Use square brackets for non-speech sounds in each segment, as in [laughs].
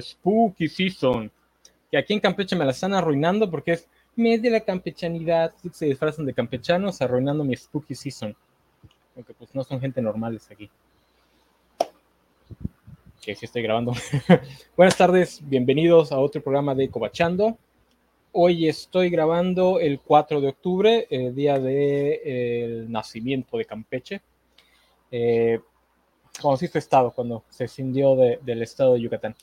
Spooky Season. Que aquí en Campeche me la están arruinando porque es mes de la campechanidad. Se disfrazan de campechanos arruinando mi Spooky Season. Aunque pues no son gente normales aquí. Que sí estoy grabando. [laughs] Buenas tardes, bienvenidos a otro programa de Cobachando. Hoy estoy grabando el 4 de octubre, el día del de, nacimiento de Campeche. Eh, conocí su estado cuando se cindió de, del estado de Yucatán.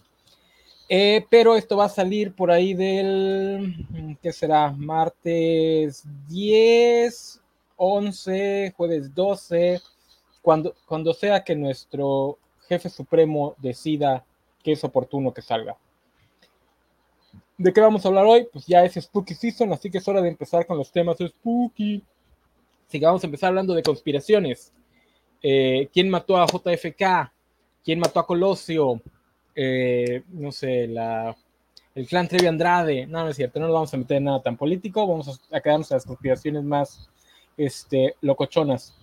Eh, pero esto va a salir por ahí del, ¿qué será? Martes 10, 11, jueves 12, cuando, cuando sea que nuestro jefe supremo decida que es oportuno que salga. ¿De qué vamos a hablar hoy? Pues ya es Spooky Season, así que es hora de empezar con los temas Spooky. Así que vamos a empezar hablando de conspiraciones. Eh, ¿Quién mató a JFK? ¿Quién mató a Colosio? Eh, no sé, la, el clan Trevi Andrade. No, no es cierto, no nos vamos a meter en nada tan político. Vamos a, quedarnos a las conspiraciones más este, locochonas.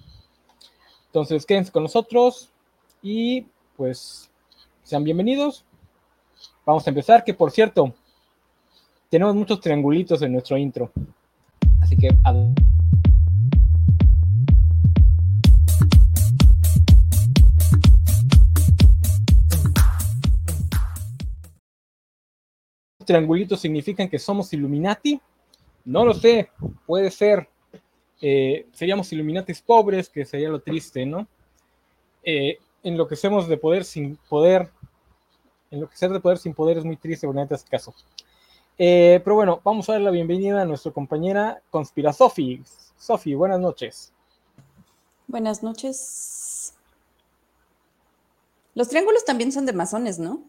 Entonces, quédense con nosotros y pues sean bienvenidos. Vamos a empezar, que por cierto, tenemos muchos triangulitos en nuestro intro. Así que... triangulitos significan que somos Illuminati? No lo sé, puede ser. Eh, seríamos Illuminatis pobres, que sería lo triste, ¿no? Eh, enloquecemos de poder sin poder. Enloquecer de poder sin poder es muy triste, pero en este caso. Eh, pero bueno, vamos a dar la bienvenida a nuestra compañera Conspira Sofi. Sofi, buenas noches. Buenas noches. Los triángulos también son de masones, ¿no?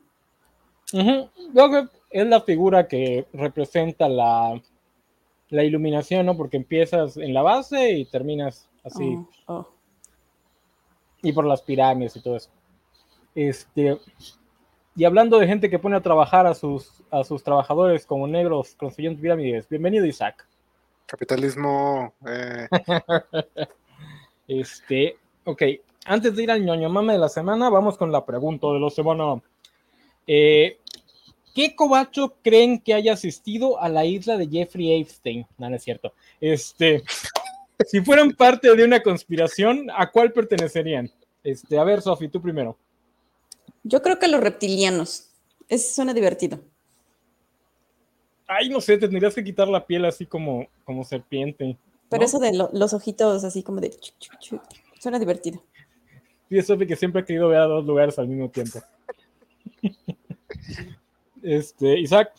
Es la figura que representa la, la, iluminación, ¿no? Porque empiezas en la base y terminas así. Oh, oh. Y por las pirámides y todo eso. Este, y hablando de gente que pone a trabajar a sus, a sus trabajadores como negros construyendo pirámides, bienvenido Isaac. Capitalismo. Eh. [laughs] este, ok, antes de ir al ñoño mame de la semana, vamos con la pregunta de la semana. Eh, ¿Qué cobacho creen que haya asistido a la isla de Jeffrey Epstein? No, no es cierto. Este, si fueran parte de una conspiración, ¿a cuál pertenecerían? Este, a ver, Sofi, tú primero. Yo creo que los reptilianos. Eso suena divertido. Ay, no sé, tendrías que quitar la piel así como, como serpiente. Pero eso de los ojitos así como de... suena divertido. Sí, es que siempre ha querido ver a dos lugares al mismo tiempo. Este, Isaac.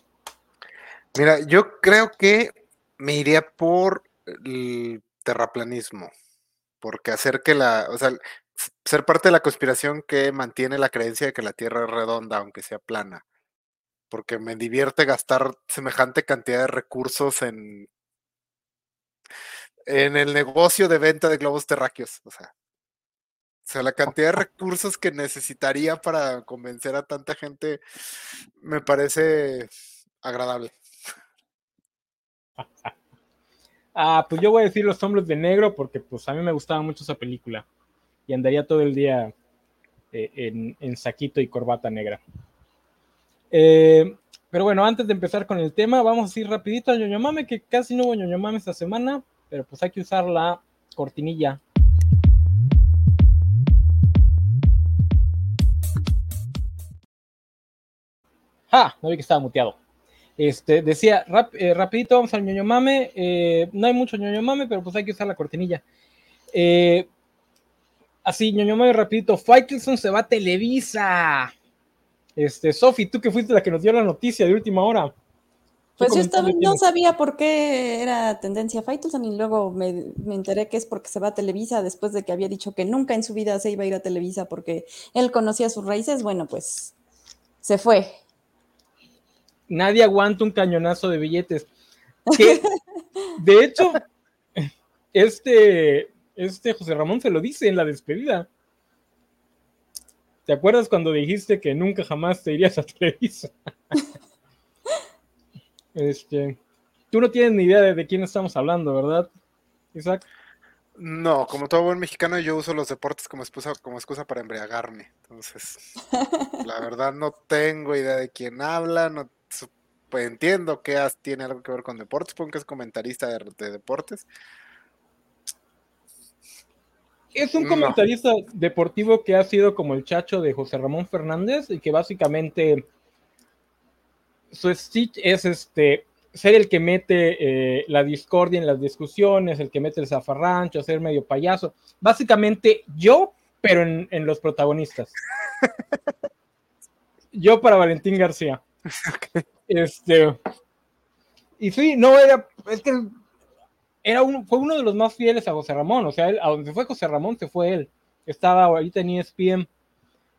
Mira, yo creo que me iría por el terraplanismo. Porque hacer que la, o sea, ser parte de la conspiración que mantiene la creencia de que la Tierra es redonda, aunque sea plana. Porque me divierte gastar semejante cantidad de recursos en, en el negocio de venta de globos terráqueos. O sea, o sea, la cantidad de recursos que necesitaría para convencer a tanta gente me parece agradable. [laughs] Ah, pues yo voy a decir Los Hombres de Negro porque pues a mí me gustaba mucho esa película y andaría todo el día eh, en, saquito y corbata negra. Eh, pero bueno, antes de empezar con el tema, vamos a ir rapidito al ñoño mame, que casi no hubo ñoño mame esta semana, pero pues hay que usar la cortinilla. ¡Ah! No vi que estaba muteado. Este, decía, eh, rapidito, vamos al ñoño mame. no hay mucho ñoño mame, pero pues hay que usar la cortinilla. Eh, Así, ñoño muy rapidito, Faitelson se va a Televisa. Este, Sofi, tú que fuiste la que nos dio la noticia de última hora. Pues yo no sabía por qué era tendencia Faitelson y luego me, enteré que es porque se va a Televisa después de que había dicho que nunca en su vida se iba a ir a Televisa porque él conocía sus raíces. Bueno, pues se fue. Nadie aguanta un cañonazo de billetes. de hecho, este este José Ramón se lo dice en la despedida. ¿Te acuerdas cuando dijiste que nunca jamás te irías a Televisa? [laughs] este, tú no tienes ni idea de, quién estamos hablando, ¿verdad, Isaac? No, como todo buen mexicano, yo uso los deportes como excusa, como excusa para embriagarme. Entonces, la verdad no tengo idea de quién habla, no pues, entiendo que tiene algo que ver con deportes, supongo que es comentarista de, deportes. Es un comentarista deportivo que ha sido como el chacho de José Ramón Fernández y que básicamente su stitch es este ser el que mete eh, la discordia en las discusiones, el que mete el zafarrancho, ser medio payaso. Básicamente yo, pero en, los protagonistas. [laughs] yo para Valentín García. Este. Y sí, no era. Es que era un, fue uno de los más fieles a José Ramón. O sea, a donde fue José Ramón se fue él. Estaba ahorita en ESPN.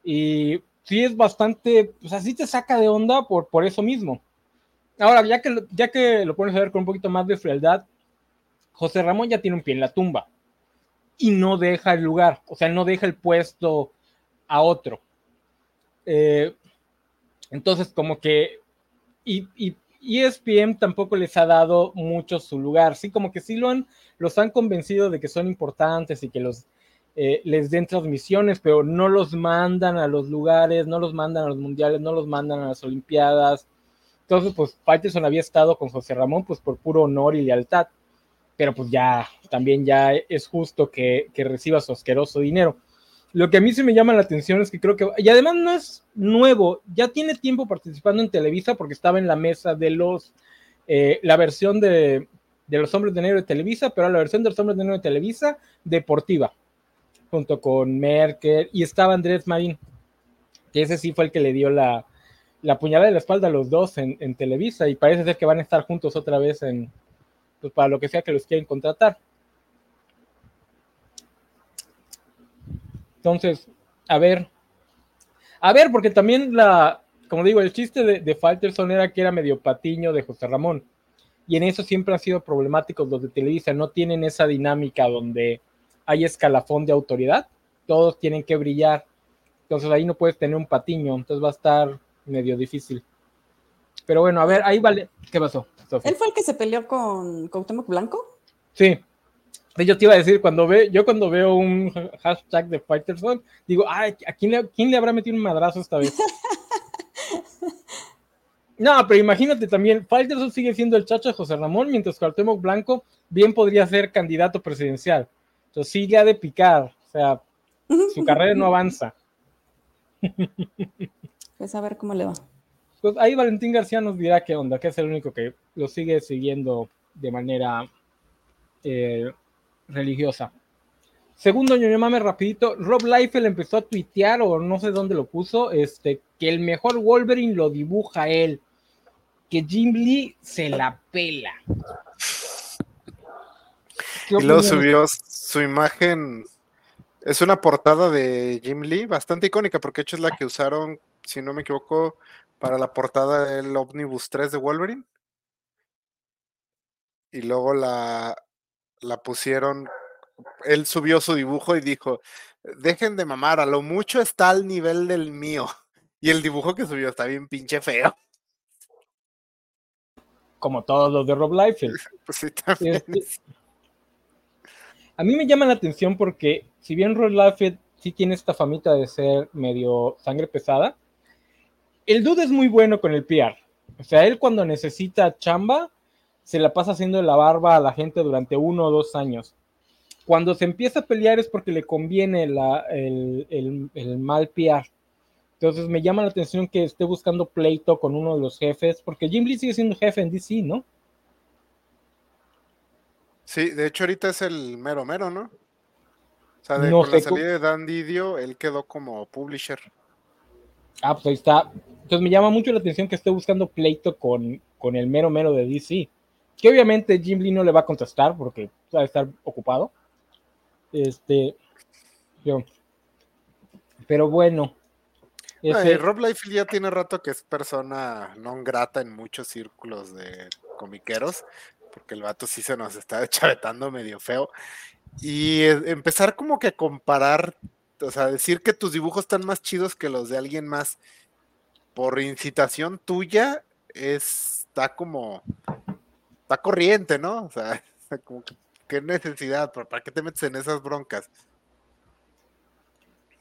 Y sí es bastante. Pues así te saca de onda por, por eso mismo. Ahora, ya que, ya que lo pones a ver con un poquito más de frialdad, José Ramón ya tiene un pie en la tumba y no deja el lugar, o sea, no deja el puesto a otro. Eh, entonces, como que, y, y, ESPN tampoco les ha dado mucho su lugar, sí, como que sí lo han, los han convencido de que son importantes y que los eh, les den transmisiones, pero no los mandan a los lugares, no los mandan a los mundiales, no los mandan a las Olimpiadas, entonces, pues Faitelson había estado con José Ramón, pues por puro honor y lealtad, pero pues ya, también ya es justo que, reciba su asqueroso dinero. Lo que a mí se me llama la atención es que creo que, y además no es nuevo, ya tiene tiempo participando en Televisa porque estaba en la mesa de los, eh, la versión de, de los hombres de negro de Televisa, pero la versión de los hombres de negro de Televisa deportiva, junto con Merkel, y estaba Andrés Marín, que ese sí fue el que le dio la, la puñalada de la espalda a los dos en, Televisa y parece ser que van a estar juntos otra vez en, pues para lo que sea que los quieren contratar. Entonces, a ver, a ver, porque también la, como digo, el chiste de, de Falterson era que era medio patiño de José Ramón. Y en eso siempre han sido problemáticos los de Televisa, no tienen esa dinámica donde hay escalafón de autoridad, todos tienen que brillar. Entonces ahí no puedes tener un patiño, entonces va a estar medio difícil. Pero bueno, a ver, ahí vale. ¿Qué pasó? ¿Él fue el que se peleó con Cuauhtémoc Blanco? Sí. Yo te iba a decir, cuando ve, yo cuando veo un hashtag de Fighterson, digo, ay, ¿a quién le, quién le habrá metido un madrazo esta vez? [laughs] no, pero imagínate también, Fighterson sigue siendo el chacho de José Ramón, mientras que Cuauhtémoc Blanco bien podría ser candidato presidencial. Entonces sí le ha de picar, o sea, su carrera no avanza. [laughs] Pues a ver cómo le va. Pues ahí Valentín García nos dirá qué onda, que es el único que lo sigue siguiendo de manera eh, religiosa. Segundo, ñoño mame, rapidito, Rob Liefeld empezó a tuitear, o no sé dónde lo puso, este, que el mejor Wolverine lo dibuja él, que Jim Lee se la pela. Y luego subió su imagen, es una portada de Jim Lee, bastante icónica, porque de hecho es la que usaron si no me equivoco, para la portada del Omnibus 3 de Wolverine. Y luego la, la pusieron, él subió su dibujo y dijo, dejen de mamar, a lo mucho está al nivel del mío. Y el dibujo que subió está bien pinche feo. Como todos los de Rob Liefeld. [laughs] pues sí, también. Este, a mí me llama la atención porque si bien Rob Liefeld sí tiene esta famita de ser medio sangre pesada, el dude es muy bueno con el PR. O sea, él cuando necesita chamba, se la pasa haciendo la barba a la gente durante uno o dos años. Cuando se empieza a pelear es porque le conviene el, mal PR. Entonces me llama la atención que esté buscando pleito con uno de los jefes, porque Jim Lee sigue siendo jefe en DC, ¿no? Sí, de hecho ahorita es el mero mero, ¿no? O sea, de, con la salida de Dan Didio, él quedó como publisher. Ah, pues ahí está. Entonces me llama mucho la atención que esté buscando pleito con, con el mero mero de DC. Que obviamente Jim Lee no le va a contestar porque va a estar ocupado. Este. pero bueno. Rob Liefeld ya tiene rato que es persona no grata en muchos círculos de comiqueros, porque el vato sí se nos está [laughs] chavetando medio feo. Y e, empezar como que a comparar o sea, decir que tus dibujos están más chidos que los de alguien más por incitación tuya está como está corriente, ¿no? O sea, [laughs] como que qué necesidad, ¿para qué te metes en esas broncas?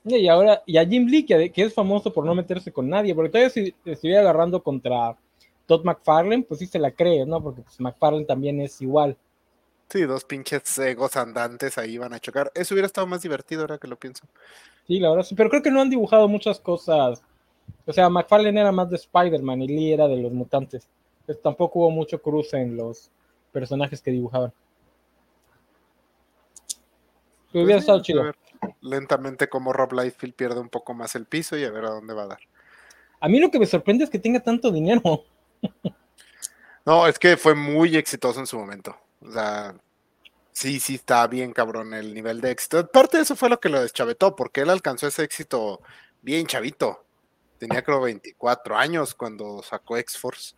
Y ahora, y a Jim Lee, que, es famoso por no meterse con nadie, porque todavía si estuviera agarrando contra Todd McFarlane, pues sí se la cree, ¿no? Porque pues, McFarlane también es igual. Sí, dos pinches egos andantes ahí van a chocar. Eso hubiera estado más divertido ahora que lo pienso. Sí, la verdad sí, pero creo que no han dibujado muchas cosas. O sea, McFarlane era más de Spider-Man y Lee era de los mutantes. Entonces tampoco hubo mucho cruce en los personajes que dibujaban. Pues estado chido. lentamente como Rob Liefeld pierde un poco más el piso y a ver a dónde va a dar. A mí lo que me sorprende es que tenga tanto dinero. no, es que fue muy exitoso en su momento. O sea, sí, sí está bien cabrón el nivel de éxito. Parte de eso fue lo que lo deschavetó, porque él alcanzó ese éxito bien chavito. Tenía creo 24 años cuando sacó X-Force,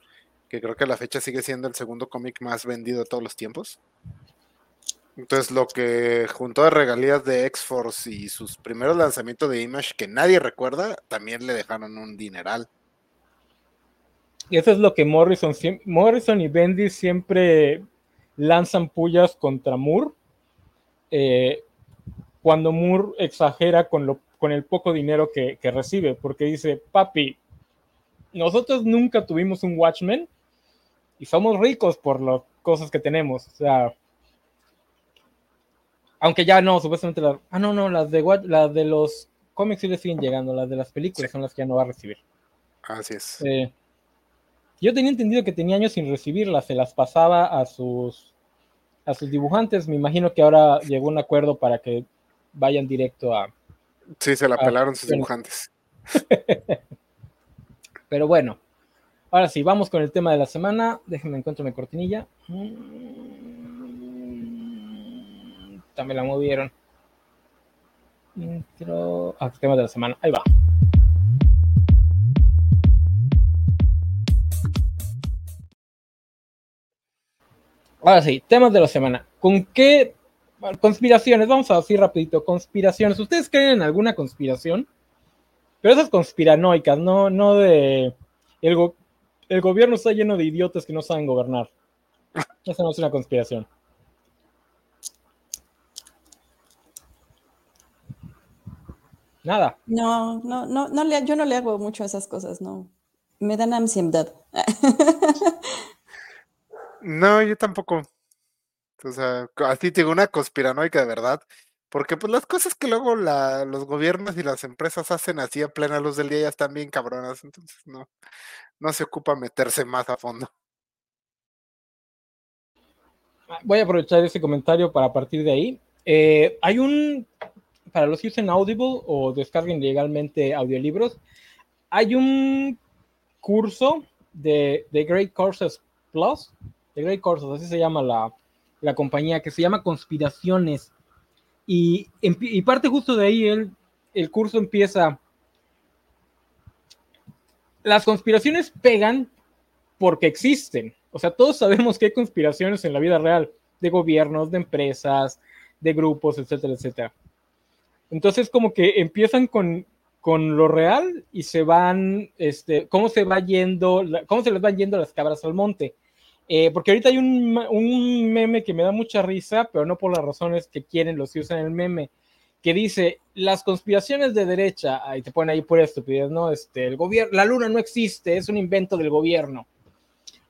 que creo que a la fecha sigue siendo el segundo cómic más vendido de todos los tiempos. Entonces lo que juntó de regalías de X-Force y sus primeros lanzamientos de Image que nadie recuerda, también le dejaron un dineral. Y eso es lo que Morrison, Morrison y Bendy siempre lanzan pullas contra Moore. Eh, cuando Moore exagera con, lo, con el poco dinero que, que, recibe, porque dice, papi, nosotros nunca tuvimos un Watchmen y somos ricos por las cosas que tenemos. O sea, aunque ya no, supuestamente las. Ah, no, no, las de, las de los cómics sí le siguen llegando, las de las películas son las que ya no va a recibir. Así es. Eh, yo tenía entendido que tenía años sin recibirlas, se las pasaba a sus a sus dibujantes. Me imagino que ahora llegó un acuerdo para que vayan directo a. Sí, se la pelaron sus dibujantes. [laughs] Pero bueno, ahora sí, vamos con el tema de la semana. Déjenme encuentro mi cortinilla. También la movieron. Intro. Ah, tema de la semana. Ahí va. Ahora sí, temas de la semana. ¿Con qué conspiraciones? Vamos a decir rapidito, conspiraciones. ¿Ustedes creen en alguna conspiración? Pero esas conspiranoicas, no, no de... El, el gobierno está lleno de idiotas que no saben gobernar. Esa no es una conspiración. Nada. No, no, no, no le, yo no le hago mucho a esas cosas, no. Me dan ansiedad. [laughs] no, yo tampoco. O sea, así tengo una conspiranoica de verdad. Porque pues las cosas que luego la, los gobiernos y las empresas hacen así a plena luz del día ya están bien cabronas. Entonces no, no se ocupa meterse más a fondo. Voy a aprovechar ese comentario para partir de ahí. Eh, hay un para los que usen Audible o descarguen legalmente audiolibros, hay un curso de, de Great Courses Plus, de Great Courses, así se llama la, la compañía, que se llama Conspiraciones. Y, parte justo de ahí, el, el curso empieza. Las conspiraciones pegan porque existen. O sea, todos sabemos que hay conspiraciones en la vida real, de gobiernos, de empresas, de grupos, etcétera, etcétera. Entonces, como que empiezan con, con lo real y se van, este, cómo se va yendo, cómo se les van yendo las cabras al monte. Eh, porque ahorita hay un, meme que me da mucha risa, pero no por las razones que quieren los que usan el meme, que dice, las conspiraciones de derecha, ahí te ponen ahí pura estupidez, ¿no? Este, el gobierno, la luna no existe, es un invento del gobierno.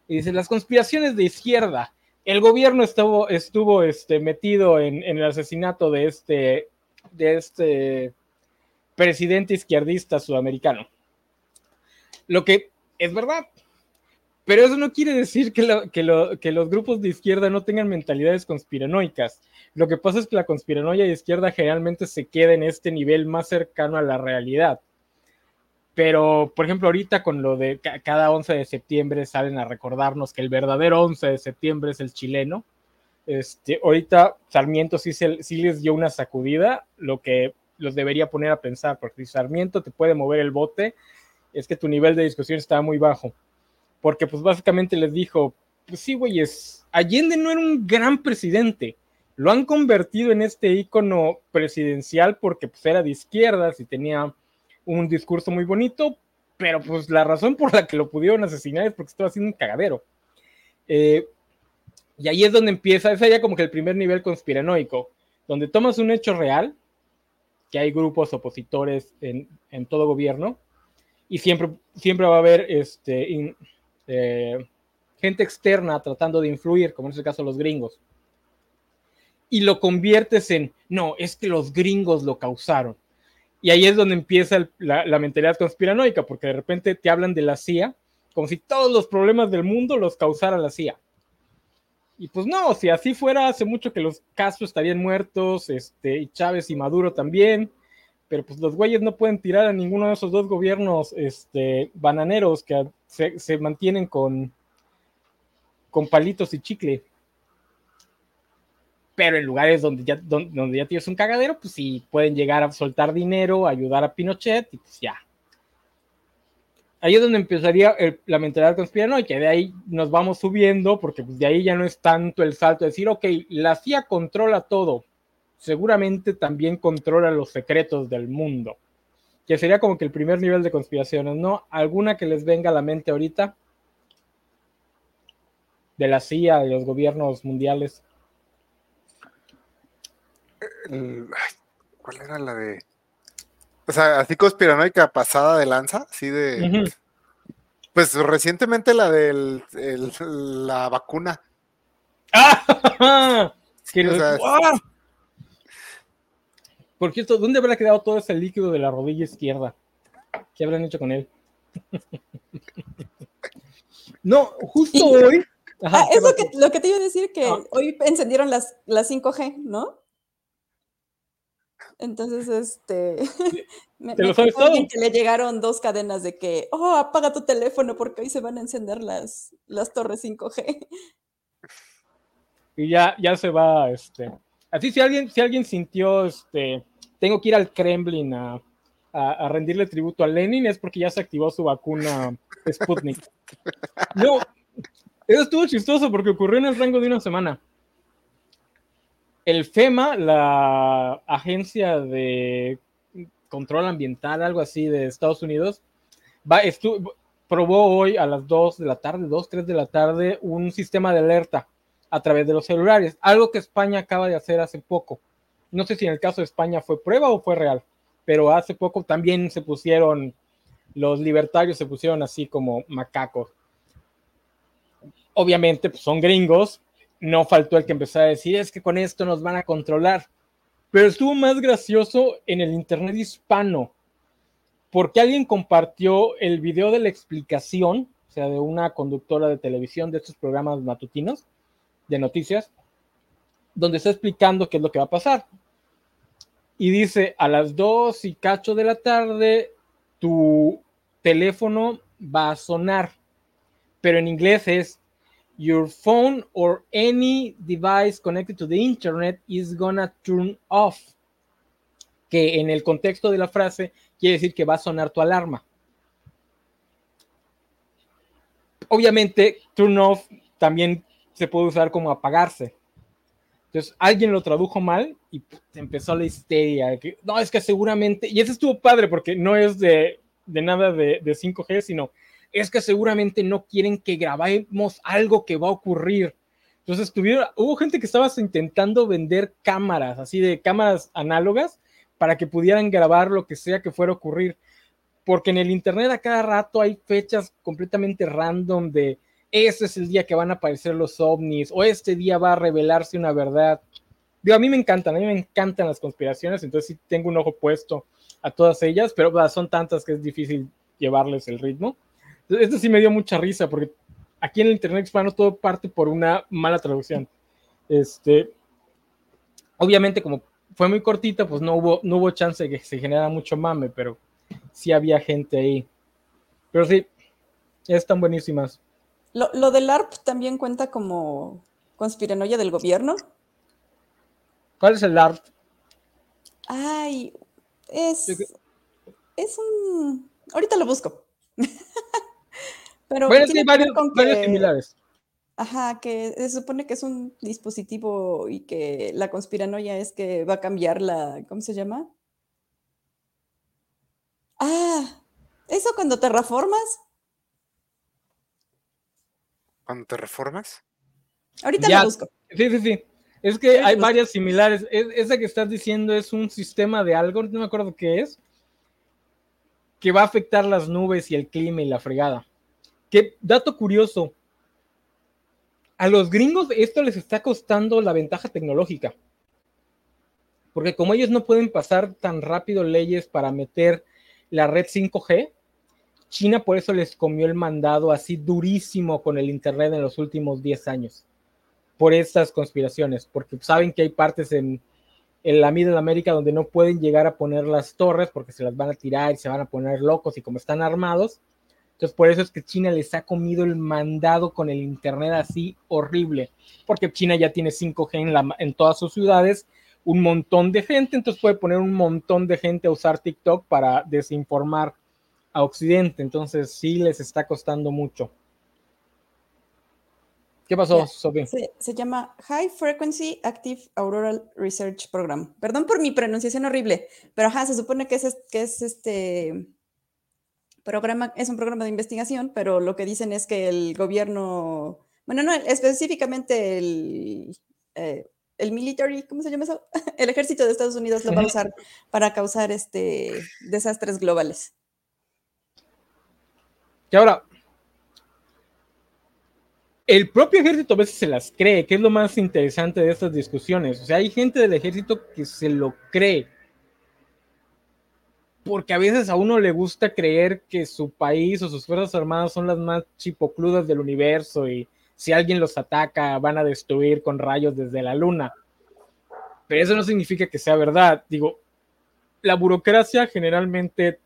Y dice, las conspiraciones de izquierda, el gobierno estuvo, estuvo este, metido en, en el asesinato de este de este presidente izquierdista sudamericano. Lo que es verdad, pero eso no quiere decir que, los grupos de izquierda no tengan mentalidades conspiranoicas. Lo que pasa es que la conspiranoia de izquierda generalmente se queda en este nivel más cercano a la realidad. Pero, por ejemplo, ahorita con lo de cada 11 de septiembre salen a recordarnos que el verdadero 11 de septiembre es el chileno. Este, ahorita Sarmiento sí, sí les dio una sacudida, lo que los debería poner a pensar, porque si Sarmiento te puede mover el bote, es que tu nivel de discusión está muy bajo. Porque pues básicamente les dijo, pues sí, güeyes, Allende no era un gran presidente, lo han convertido en este ícono presidencial porque pues era de izquierdas y tenía un discurso muy bonito, pero pues la razón por la que lo pudieron asesinar es porque estaba haciendo un cagadero. Eh, Y ahí es donde empieza, ese ya como que el primer nivel conspiranoico, donde tomas un hecho real, que hay grupos opositores en, en todo gobierno, y siempre, siempre va a haber este, eh, gente externa tratando de influir, como en este caso los gringos. Y lo conviertes en, no, es que los gringos lo causaron. Y ahí es donde empieza la, la, mentalidad conspiranoica, porque de repente te hablan de la CIA como si todos los problemas del mundo los causara la CIA. Y pues no, si así fuera, hace mucho que los Castro estarían muertos, este, y Chávez y Maduro también, pero pues los güeyes no pueden tirar a ninguno de esos dos gobiernos este, bananeros que se, mantienen con, con palitos y chicle. Pero en lugares donde ya, donde, donde ya tienes un cagadero, pues sí pueden llegar a soltar dinero, ayudar a Pinochet y pues ya, ahí es donde empezaría la mentalidad conspiranoica, de ahí nos vamos subiendo, porque pues de ahí ya no es tanto el salto de decir, ok, la CIA controla todo, seguramente también controla los secretos del mundo, que sería como que el primer nivel de conspiraciones, ¿no? ¿Alguna que les venga a la mente ahorita? De la CIA, de los gobiernos mundiales. ¿Cuál era la de...? O sea, así conspiranoica pasada de lanza, así de. Uh -huh. Pues recientemente la de la vacuna. [laughs] ¡Ah! Sí, o sea, ¡Ah! Por cierto, ¿dónde habrá quedado todo ese líquido de la rodilla izquierda? ¿Qué habrán hecho con él? no, justo hoy. Ajá, ah, es lo que, lo que, te iba a decir, que ah. hoy encendieron las, las 5G, ¿no? Entonces, este, [laughs] me, ¿Te lo sabes todo? que le llegaron dos cadenas de que, oh, apaga tu teléfono porque hoy se van a encender las, las torres 5G. Y ya, ya se va, este, así si alguien, si alguien sintió, este, tengo que ir al Kremlin a, rendirle tributo a Lenin, es porque ya se activó su vacuna Sputnik. No, eso estuvo chistoso porque ocurrió en el rango de una semana el FEMA, la agencia de control ambiental, algo así de Estados Unidos, va, probó hoy a las 2 de la tarde, 2, 3 de la tarde, un sistema de alerta a través de los celulares, algo que España acaba de hacer hace poco. No sé si en el caso de España fue prueba o fue real, pero hace poco también se pusieron, los libertarios se pusieron así como macacos. Obviamente pues son gringos, no faltó el que empezara a decir, es que con esto nos van a controlar. Pero estuvo más gracioso en el Internet hispano, porque alguien compartió el video de la explicación, o sea, de una conductora de televisión de estos programas matutinos de noticias, donde está explicando qué es lo que va a pasar. Y dice, a las dos y cacho de la tarde, tu teléfono va a sonar, pero en inglés es your phone or any device connected to the internet is gonna turn off. Que en el contexto de la frase quiere decir que va a sonar tu alarma. Obviamente, turn off también se puede usar como apagarse. Entonces, alguien lo tradujo mal y empezó la histeria. Que, no, es que seguramente, y eso estuvo padre porque no es de, de nada de, de 5G, sino es que seguramente no quieren que grabemos algo que va a ocurrir. Entonces tuvieron, hubo gente que estaba intentando vender cámaras, así de cámaras análogas, para que pudieran grabar lo que sea que fuera a ocurrir. Porque en el Internet a cada rato hay fechas completamente random de ese es el día que van a aparecer los ovnis o este día va a revelarse una verdad. Digo, a mí me encantan, a mí me encantan las conspiraciones, entonces sí tengo un ojo puesto a todas ellas, pero son tantas que es difícil llevarles el ritmo. Esto sí me dio mucha risa porque aquí en el Internet hispano todo parte por una mala traducción. Este, obviamente como fue muy cortita, pues no hubo, no hubo chance de que se generara mucho mame, pero sí había gente ahí. Pero sí, están buenísimas. Lo, lo del ARP también cuenta como conspiranoia del gobierno. ¿Cuál es el ARP? Ay, es, es un... Ahorita lo busco. [laughs] Pero bueno, sí, varios, que, varios similares. Ajá, que se supone que es un dispositivo y que la conspiranoia es que va a cambiar la, ¿cómo se llama? Ah, eso cuando te reformas. ¿Cuando te reformas? Ahorita lo busco. Sí, sí, sí. Es que hay varias similares. esa que estás diciendo es un sistema de algo, no me acuerdo qué es, que va a afectar las nubes y el clima y la fregada. Qué dato curioso. A los gringos esto les está costando la ventaja tecnológica. Porque como ellos no pueden pasar tan rápido leyes para meter la red 5G, China por eso les comió el mandado así durísimo con el Internet en los últimos 10 años. Por estas conspiraciones, porque saben que hay partes en, en la Middle América donde no pueden llegar a poner las torres porque se las van a tirar y se van a poner locos y como están armados. Entonces por eso es que China les ha comido el mandado con el Internet así horrible, porque China ya tiene 5G en, en todas sus ciudades un montón de gente, entonces puede poner un montón de gente a usar TikTok para desinformar a Occidente, entonces sí les está costando mucho. ¿Qué pasó, Sophie? Se, llama High Frequency Active Auroral Research Program. Perdón por mi pronunciación horrible, pero ajá, se supone que es, que es este programa, es un programa de investigación, pero lo que dicen es que el gobierno, bueno, no, específicamente el, eh, el military, ¿cómo se llama eso? [laughs] El ejército de Estados Unidos lo va a usar para causar este desastres globales. Y ahora, el propio ejército a veces se las cree, que es lo más interesante de estas discusiones. O sea, hay gente del ejército que se lo cree. Porque a veces a uno le gusta creer que su país o sus fuerzas armadas son las más chipocludas del universo y si alguien los ataca, van a destruir con rayos desde la luna. Pero eso no significa que sea verdad. Digo, la burocracia generalmente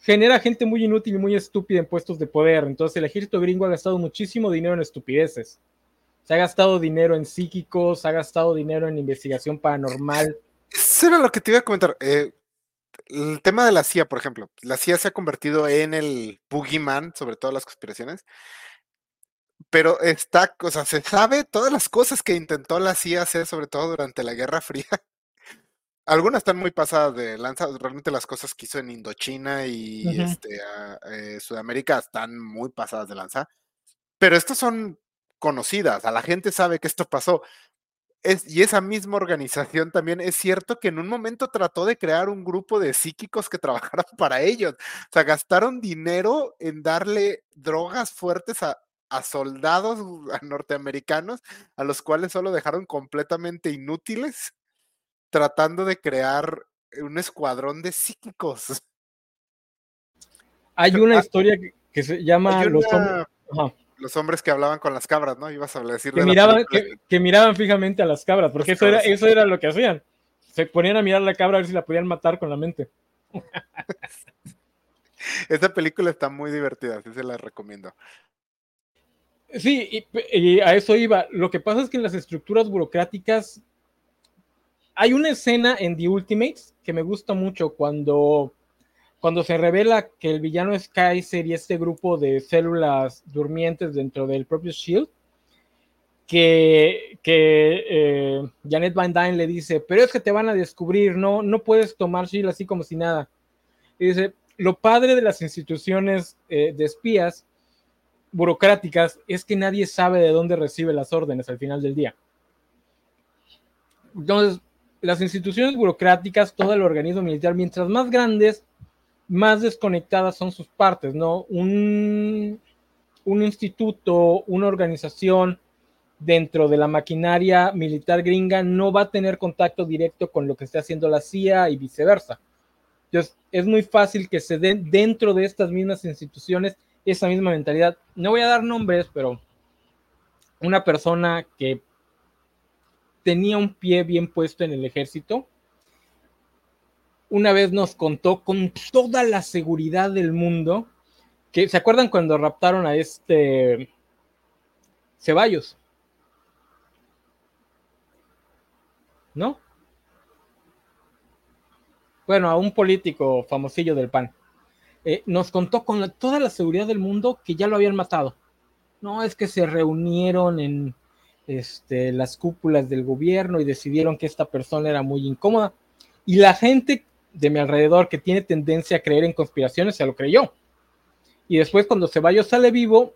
genera gente muy inútil y muy estúpida en puestos de poder. Entonces el ejército gringo ha gastado muchísimo dinero en estupideces. Se ha gastado dinero en psíquicos, ha gastado dinero en investigación paranormal. Eso era lo que te iba a comentar. Eh, el tema de la CIA, por ejemplo. La CIA se ha convertido en el boogeyman sobre todas las conspiraciones pero está, o sea, se sabe todas las cosas que intentó la CIA hacer, sobre todo durante la Guerra Fría. Algunas están muy pasadas de lanza, realmente las cosas que hizo en Indochina y este, eh, Sudamérica están muy pasadas de lanza, pero estas son conocidas, a la gente sabe que esto pasó. Es, y esa misma organización también es cierto que en un momento trató de crear un grupo de psíquicos que trabajaran [laughs] para ellos. O sea, gastaron dinero en darle drogas fuertes a, a soldados norteamericanos a los cuales solo dejaron completamente inútiles tratando de crear un escuadrón de psíquicos. Hay una historia que, se llama los, hombres, que hablaban con las cabras, ¿no? Ibas a decir que, miraban, que, miraban fijamente a las cabras, porque eso, era, eso era lo que hacían. Se ponían a mirar a la cabra a ver si la podían matar con la mente. [laughs] Esa película está muy divertida, así se la recomiendo. Sí, y, a eso iba. Lo que pasa es que en las estructuras burocráticas hay una escena en The Ultimates que me gusta mucho cuando, cuando se revela que el villano es Kaiser y este grupo de células durmientes dentro del propio Shield, que, que eh, Janet Van Dyne le dice, pero es que te van a descubrir, no, no puedes tomar Shield así como si nada. Y dice, lo padre de las instituciones eh, de espías burocráticas es que nadie sabe de dónde recibe las órdenes al final del día. Entonces, las instituciones burocráticas, todo el organismo militar, mientras más grandes, más desconectadas son sus partes, ¿no? Un, un instituto, una organización dentro de la maquinaria militar gringa no va a tener contacto directo con lo que esté haciendo la CIA y viceversa. Entonces, es muy fácil que se den dentro de estas mismas instituciones esa misma mentalidad. No voy a dar nombres, pero una persona que tenía un pie bien puesto en el ejército, una vez nos contó con toda la seguridad del mundo que, ¿se acuerdan cuando raptaron a este Ceballos? ¿No? Bueno, a un político famosillo del PAN. Eh, nos contó con toda la seguridad del mundo que ya lo habían matado. No es que se reunieron en este, las cúpulas del gobierno y decidieron que esta persona era muy incómoda. Y la gente de mi alrededor que tiene tendencia a creer en conspiraciones se lo creyó. Y después cuando Ceballos sale vivo,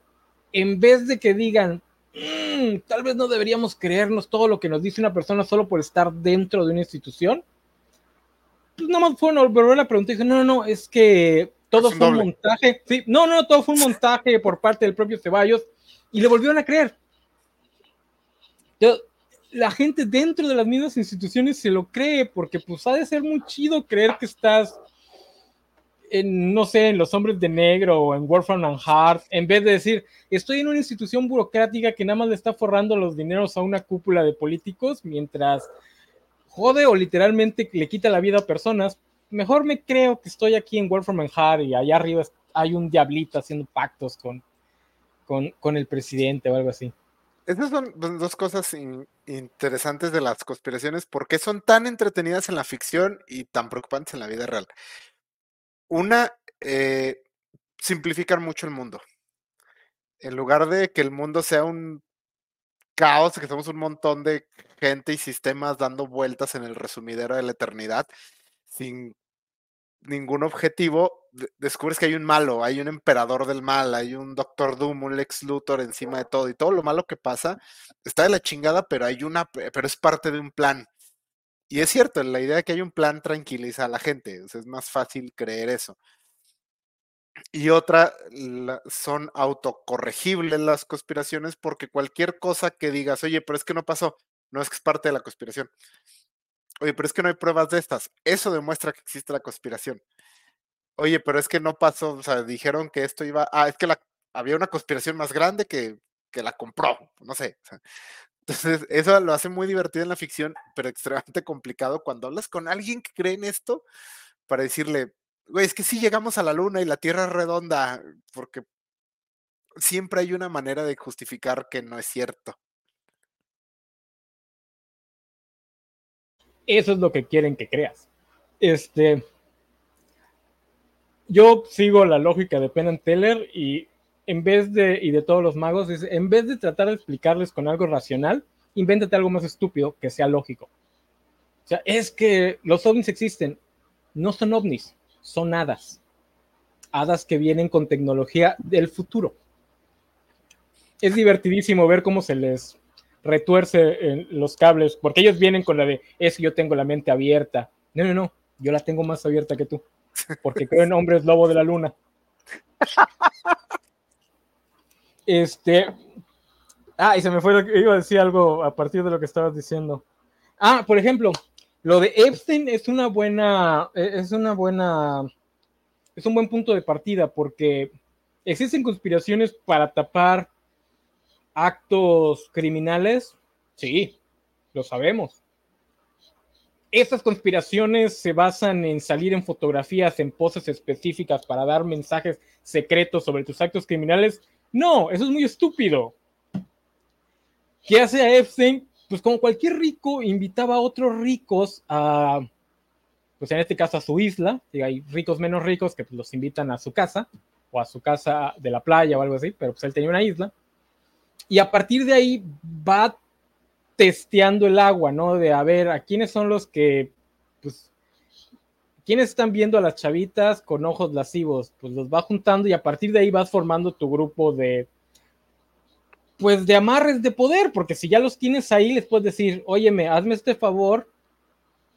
en vez de que digan, mm, tal vez no deberíamos creernos todo lo que nos dice una persona solo por estar dentro de una institución. Pues nada más fue volver la pregunta y dice, no, no, no, es que todo fue un montaje. Sí, no, no, todo fue un montaje por parte del propio Ceballos y le volvieron a creer. La gente dentro de las mismas instituciones se lo cree porque pues ha de ser muy chido creer que estás en, no sé, en Los Hombres de Negro o en Warframe and Heart, en vez de decir, estoy en una institución burocrática que nada más le está forrando los dineros a una cúpula de políticos mientras jode o literalmente le quita la vida a personas, mejor me creo que estoy aquí en Warframe and Heart y allá arriba hay un diablito haciendo pactos con, con, el presidente o algo así. Esas son dos cosas interesantes de las conspiraciones, porque son tan entretenidas en la ficción y tan preocupantes en la vida real. Una, eh, simplificar mucho el mundo. En lugar de que el mundo sea un caos, que somos un montón de gente y sistemas dando vueltas en el resumidero de la eternidad, sin ningún objetivo, descubres que hay un malo, hay un emperador del mal, hay un Doctor Doom, un Lex Luthor encima de todo, y todo lo malo que pasa está de la chingada, pero hay una, pero es parte de un plan. Y es cierto, la idea de que hay un plan tranquiliza a la gente, es más fácil creer eso. Y otra, son autocorregibles las conspiraciones porque cualquier cosa que digas, oye, pero es que no pasó, no es que es parte de la conspiración. Oye, pero es que no hay pruebas de estas. Eso demuestra que existe la conspiración. Oye, pero es que no pasó, o sea, dijeron que esto iba, ah, es que había una conspiración más grande que, que la compró, no sé. Entonces, eso lo hace muy divertido en la ficción, pero extremadamente complicado cuando hablas con alguien que cree en esto para decirle, güey, es que sí llegamos a la luna y la Tierra es redonda, porque siempre hay una manera de justificar que no es cierto. Eso es lo que quieren que creas. Este, yo sigo la lógica de Penn Teller y en vez de, y de todos los magos, es, en vez de tratar de explicarles con algo racional, invéntate algo más estúpido que sea lógico. O sea, es que los ovnis existen. No son ovnis, son hadas. Hadas que vienen con tecnología del futuro. Es divertidísimo ver cómo se les retuerce en los cables, porque ellos vienen con la de, es que yo tengo la mente abierta. No, no, no, yo la tengo más abierta que tú, porque creo en hombres lobo de la luna. Este. Ah, y se me fue lo que iba a decir algo a partir de lo que estabas diciendo. Ah, por ejemplo, lo de Epstein es una buena. E, es una buena. Es un buen punto de partida porque existen conspiraciones para tapar actos criminales. Sí, lo sabemos. Esas conspiraciones se basan en salir en fotografías, en poses específicas para dar mensajes secretos sobre tus actos criminales. No, eso es muy estúpido. ¿Qué hace a Epstein? Pues como cualquier rico, invitaba a otros ricos a, pues en este caso a su isla, hay ricos menos ricos que pues, los invitan a su casa, o a su casa de la playa o algo así, pero pues él tenía una isla. Y a partir de ahí va testeando el agua, ¿no? De a ver, a quiénes son los que, pues, quiénes están viendo a las chavitas con ojos lascivos, pues los va juntando y a partir de ahí vas formando tu grupo de, pues de amarres de poder, porque si ya los tienes ahí, les puedes decir, óyeme, hazme este favor,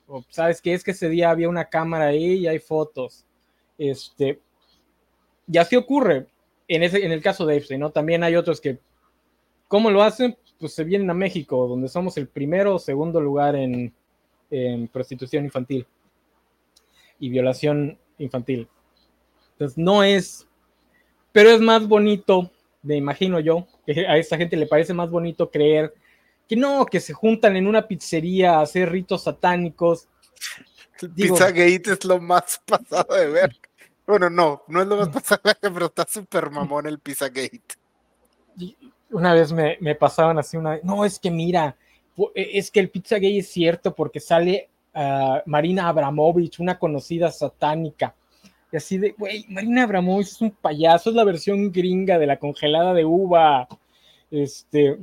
o sabes que es que ese día había una cámara ahí y hay fotos, este, y así ocurre en, ese, en el caso de Epstein, ¿no? También hay otros que, ¿cómo lo hacen? Pues se vienen a México, donde somos el primero o segundo lugar en prostitución infantil y violación infantil. Entonces no es, pero es más bonito, me imagino yo, que a esta gente le parece más bonito creer que no, que se juntan en una pizzería a hacer ritos satánicos. El Pizzagate es lo más [laughs] pasado de ver. Bueno, no, no es lo más pasado de ver, pero está súper mamón el Pizzagate. Una vez me, me pasaban así una, no, es que mira, es que el Pizzagate es cierto porque sale Marina Abramovich, una conocida satánica. Y así de, güey, Marina Abramovich es un payaso, es la versión gringa de la congelada de uva. Este.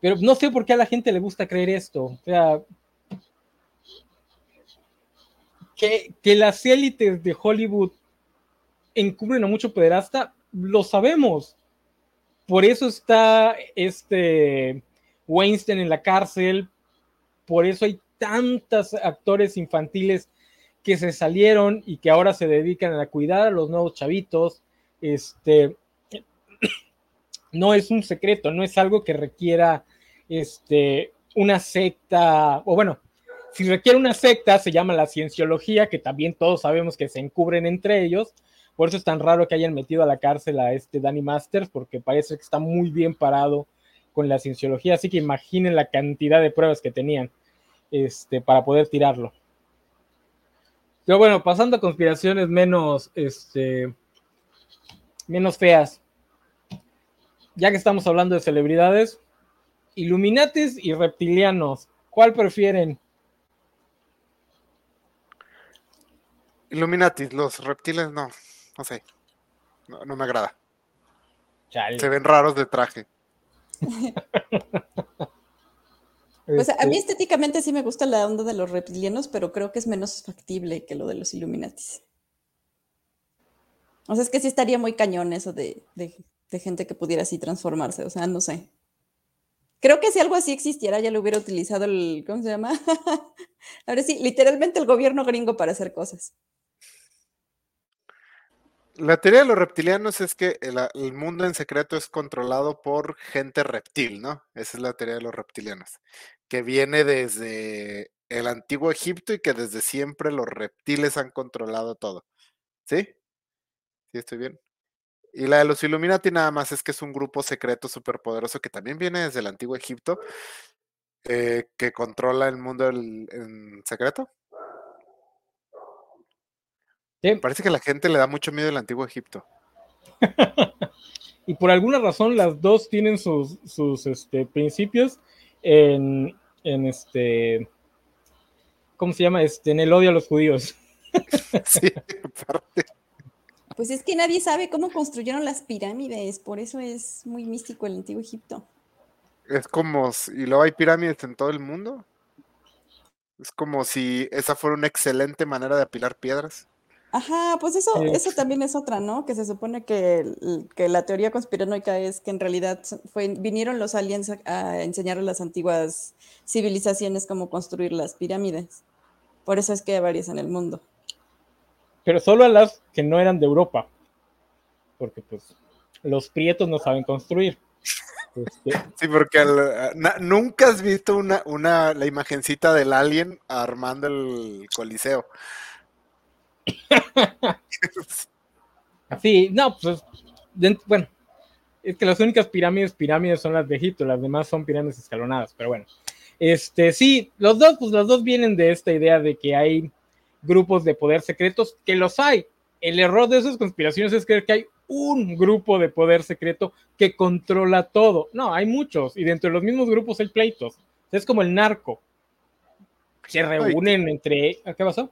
Pero no sé por qué a la gente le gusta creer esto. O sea. Que, que las élites de Hollywood encubren a mucho pederasta, lo sabemos. Por eso está este Weinstein en la cárcel, por eso hay tantos actores infantiles que se salieron y que ahora se dedican a cuidar a los nuevos chavitos. Este no es un secreto, no es algo que requiera este, una secta, o bueno, si requiere una secta, se llama la cienciología, que también todos sabemos que se encubren entre ellos. Por eso es tan raro que hayan metido a la cárcel a este Danny Masters, porque parece que está muy bien parado con la cienciología. Así que imaginen la cantidad de pruebas que tenían este, para poder tirarlo. Pero bueno, pasando a conspiraciones menos, este, menos feas. Ya que estamos hablando de celebridades, Illuminatis y reptilianos, ¿cuál prefieren? Illuminatis, los reptiles no, no sé, no, me agrada. Se ven raros de traje. [laughs] Pues a mí este estéticamente sí me gusta la onda de los reptilianos, pero creo que es menos factible que lo de los Illuminatis. O sea, es que sí estaría muy cañón eso de, de gente que pudiera así transformarse, o sea, no sé. Creo que si algo así existiera, ya lo hubiera utilizado el, ¿cómo se llama? [laughs] Ahora sí, literalmente el gobierno gringo para hacer cosas. La teoría de los reptilianos es que el, mundo en secreto es controlado por gente reptil, ¿no? Esa es la teoría de los reptilianos, que viene desde el antiguo Egipto y que desde siempre los reptiles han controlado todo. ¿Sí? ¿Sí estoy bien? Y la de los Illuminati nada más es que es un grupo secreto superpoderoso que también viene desde el antiguo Egipto, eh, que controla el mundo en secreto. Parece que a la gente le da mucho miedo el antiguo Egipto. [laughs] y por alguna razón las dos tienen sus, sus este, principios en, en, este. ¿Cómo se llama? Este, en el odio a los judíos. [laughs] sí, aparte. Pues es que nadie sabe cómo construyeron las pirámides, por eso es muy místico el antiguo Egipto. Es como, y luego hay pirámides en todo el mundo. Es como si esa fuera una excelente manera de apilar piedras. Ajá, pues eso, eso también es otra, ¿no? Que se supone que, que la teoría conspiranoica es que en realidad fue, vinieron los aliens a, enseñar a las antiguas civilizaciones cómo construir las pirámides. Por eso es que hay varias en el mundo. Pero solo a las que no eran de Europa. Porque pues los prietos no saben construir. Este [laughs] sí, porque nunca has visto una, una, la imagencita del alien armando el coliseo. Sí, no, pues, bueno, es que las únicas pirámides, pirámides son las de Egipto, las demás son pirámides escalonadas, pero bueno. Este, sí, los dos, pues los dos vienen de esta idea de que hay grupos de poder secretos, que los hay. El error de esas conspiraciones es creer que hay un grupo de poder secreto que controla todo. No, hay muchos, y dentro de los mismos grupos hay pleitos. Es como el narco. Se reúnen entre. ¿Qué pasó?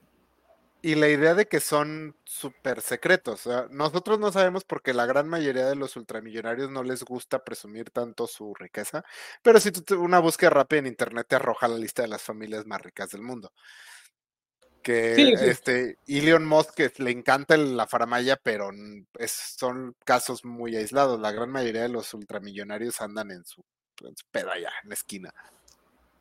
Y la idea de que son súper secretos. nosotros no sabemos porque la gran mayoría de los ultramillonarios no les gusta presumir tanto su riqueza, pero si tú una búsqueda rápida en internet te arroja la lista de las familias más ricas del mundo. Que este Elon Musk le encanta la faramaya, pero son casos muy aislados. La gran mayoría de los ultramillonarios andan en su, en su peda allá, en la esquina.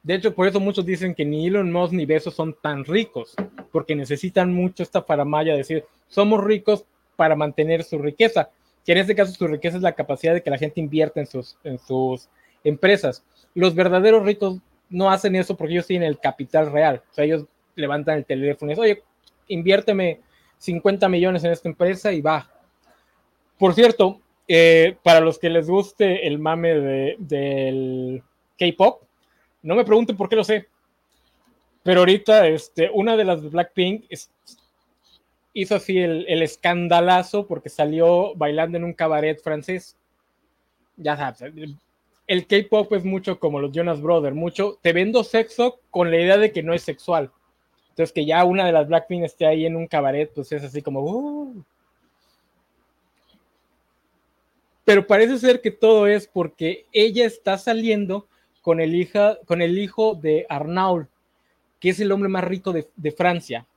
De hecho, por eso muchos dicen que ni Elon Musk ni Bezos son tan ricos, porque necesitan mucho esta faramaya de decir, somos ricos para mantener su riqueza, que en este caso su riqueza es la capacidad de que la gente invierta en sus, en sus empresas. Los verdaderos ricos no hacen eso porque ellos tienen el capital real, o sea, ellos levantan el teléfono y dicen, oye, inviérteme 50 millones en esta empresa y va. Por cierto, eh, para los que les guste el mame de, del K-pop, no me pregunten por qué lo sé. Pero ahorita, este, una de las Blackpink hizo así el, escandalazo porque salió bailando en un cabaret francés. Ya sabes, el K-pop es mucho como los Jonas Brothers, mucho te vendo sexo con la idea de que no es sexual. Entonces, que ya una de las Blackpink esté ahí en un cabaret, pues es así como. Uh". Pero parece ser que todo es porque ella está saliendo con el, hija, con el hijo de Arnaud, que es el hombre más rico de, Francia,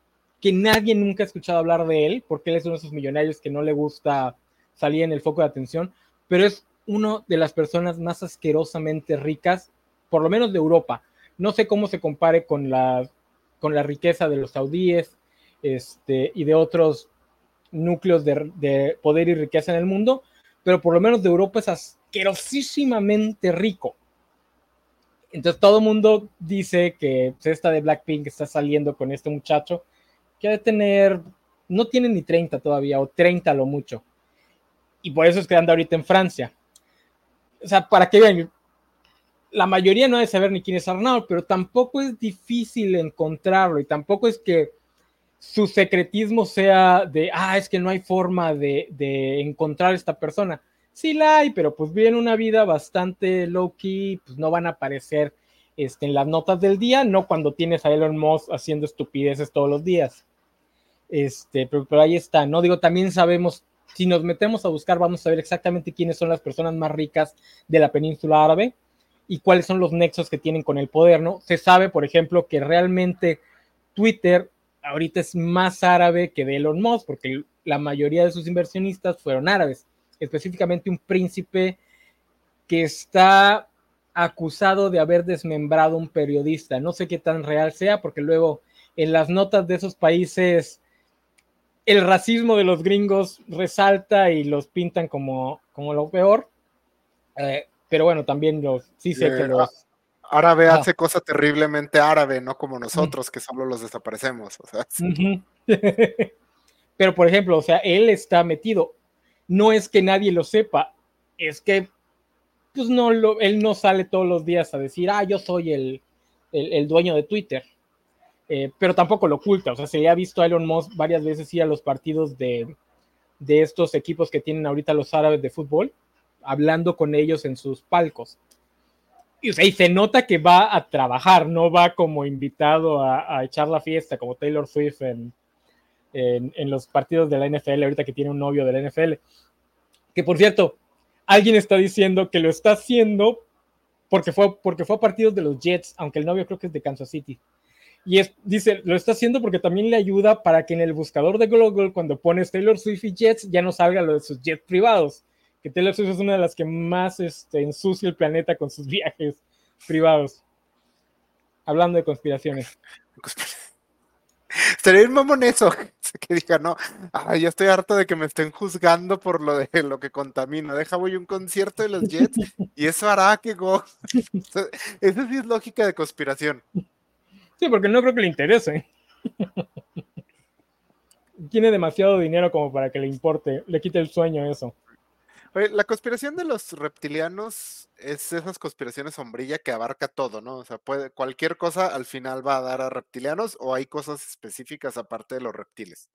que nadie nunca ha escuchado hablar de él, porque él es uno de esos millonarios que no le gusta salir en el foco de atención, pero es una de las personas más asquerosamente ricas, por lo menos de Europa. No sé cómo se compare con la, con la riqueza de los saudíes este, y de otros núcleos de, de poder y riqueza en el mundo, pero por lo menos de Europa es asquerosísimamente rico. Entonces todo el mundo dice que pues, esta de Blackpink está saliendo con este muchacho que ha de tener, no tiene ni 30 todavía, o 30 lo mucho. Y por eso es que anda ahorita en Francia. O sea, para que vean, la mayoría no debe saber ni quién es Arnaud, pero tampoco es difícil encontrarlo y tampoco es que su secretismo sea de, ah, es que no hay forma de, de encontrar esta persona sí la hay, pero pues viven una vida bastante low key, pues no van a aparecer este, en las notas del día, no cuando tienes a Elon Musk haciendo estupideces todos los días. Este, pero, ahí está, ¿no? Digo, también sabemos, si nos metemos a buscar, vamos a ver exactamente quiénes son las personas más ricas de la península árabe y cuáles son los nexos que tienen con el poder, ¿no? Se sabe, por ejemplo, que realmente Twitter ahorita es más árabe que Elon Musk, porque la mayoría de sus inversionistas fueron árabes específicamente un príncipe que está acusado de haber desmembrado un periodista. No sé qué tan real sea, porque luego en las notas de esos países el racismo de los gringos resalta y los pintan como, como lo peor. Eh, pero bueno, también los, sí sé que los... Árabe hace cosa terriblemente árabe, no como nosotros, que solo los desaparecemos. [laughs] pero por ejemplo, o sea, él está metido no es que nadie lo sepa, es que pues no lo, él no sale todos los días a decir, ah, yo soy el, el, dueño de Twitter. Eh, pero tampoco lo oculta, o sea, se ha visto a Elon Musk varias veces ir a los partidos de, de estos equipos que tienen ahorita los árabes de fútbol, hablando con ellos en sus palcos. Y, o sea, y se nota que va a trabajar, no va como invitado a, a echar la fiesta, como Taylor Swift en, en, los partidos de la NFL, ahorita que tiene un novio de la NFL. Que por cierto, alguien está diciendo que lo está haciendo porque fue, porque fue a partidos de los Jets, aunque el novio creo que es de Kansas City. Y es, dice, lo está haciendo porque también le ayuda para que en el buscador de Google, cuando pones Taylor Swift y Jets, ya no salga lo de sus jets privados. Que Taylor Swift es una de las que más este, ensucia el planeta con sus [laughs] viajes privados. Hablando de conspiraciones. Estaría bien mamón eso, [laughs] que diga, no, ay, ya estoy harto de que me estén juzgando por lo de lo que contamina. Deja voy un concierto de los Jets y eso hará que go. [laughs] Esa sí es lógica de conspiración. Sí, porque no creo que le interese. Tiene demasiado dinero como para que le importe, le quite el sueño eso. La conspiración de los reptilianos es esas conspiraciones sombrilla que abarca todo, ¿no? O sea, puede, cualquier cosa al final va a dar a reptilianos o hay cosas específicas aparte de los reptiles.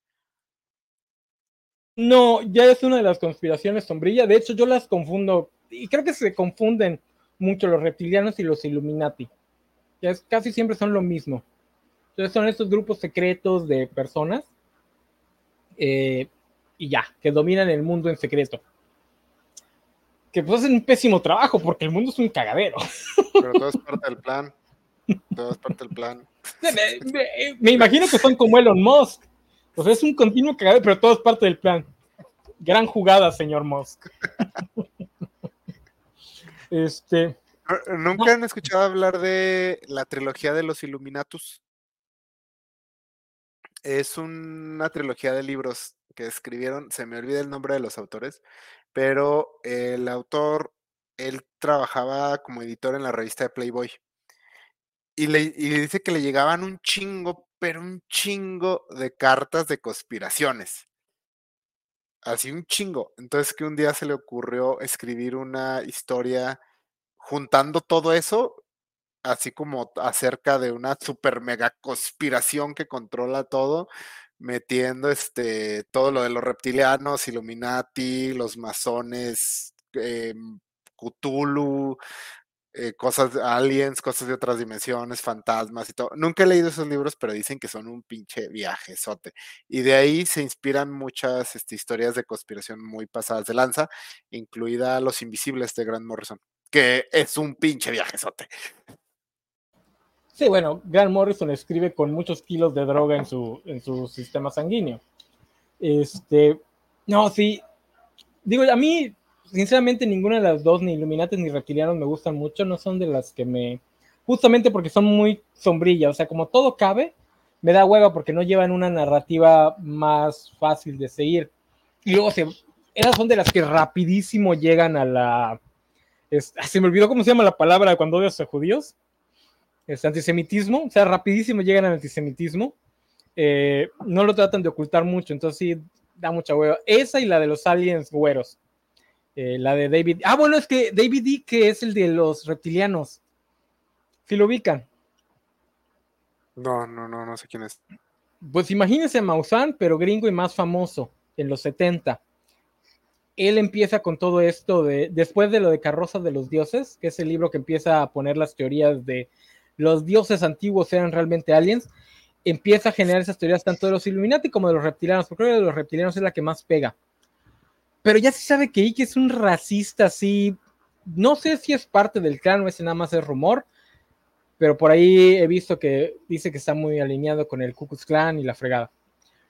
No, ya es una de las conspiraciones sombrilla. De hecho, yo las confundo y creo que se confunden mucho los reptilianos y los Illuminati. Ya es, casi siempre son lo mismo. Entonces son estos grupos secretos de personas eh, y ya, que dominan el mundo en secreto que pues hacen un pésimo trabajo porque el mundo es un cagadero. Pero todo es parte del plan. Todo es parte del plan. [laughs] Me, imagino que son como Elon Musk. Pues es un continuo cagadero, pero todo es parte del plan. Gran jugada, señor Musk. [laughs] este. ¿Nunca han escuchado hablar de la trilogía de los Illuminatus? Es una trilogía de libros que escribieron, se me olvida el nombre de los autores, pero el autor, él trabajaba como editor en la revista de Playboy. Y le dice que le llegaban un chingo, pero un chingo de cartas de conspiraciones. Así un chingo. Entonces que un día se le ocurrió escribir una historia juntando todo eso, así como acerca de una super mega conspiración que controla todo, metiendo este todo lo de los reptilianos, Illuminati, los masones, eh, Cthulhu, cosas aliens, cosas de otras dimensiones, fantasmas y todo. Nunca he leído esos libros, pero dicen que son un pinche viajezote. Y de ahí se inspiran muchas este, historias de conspiración muy pasadas de lanza, incluida Los Invisibles de Grant Morrison, que es un pinche viajezote. Sí, bueno, Grant Morrison escribe con muchos kilos de droga en su, en su sistema sanguíneo. Este, no, sí, digo, a mí sinceramente ninguna de las dos, ni Illuminati ni Reptilianos me gustan mucho, no son de las que me... Justamente porque son muy sombrillas, o sea, como todo cabe, me da hueva porque no llevan una narrativa más fácil de seguir. Y luego se, esas son de las que rapidísimo llegan a la... se me olvidó cómo se llama la palabra cuando odias a judíos. Es antisemitismo, o sea, rapidísimo llegan al antisemitismo. Eh, no lo tratan de ocultar mucho, entonces sí da mucha hueva. Esa y la de los aliens güeros. Eh, la de David. Ah, bueno, es que David D, que es el de los reptilianos. Si lo ubican. No, no, no, no sé quién es. Pues imagínense a Maussan, pero gringo y más famoso, en los 70. Él empieza con todo esto de, después de lo de Carroza de los Dioses, que es el libro que empieza a poner las teorías de los dioses antiguos eran realmente aliens, empieza a generar esas teorías tanto de los Illuminati como de los reptilianos, porque creo que de los reptilianos es la que más pega pero ya se sabe que Ike es un racista así. No sé si es parte del clan o ese nada más es rumor, pero por ahí he visto que dice que está muy alineado con el Ku Klux Klan y la fregada.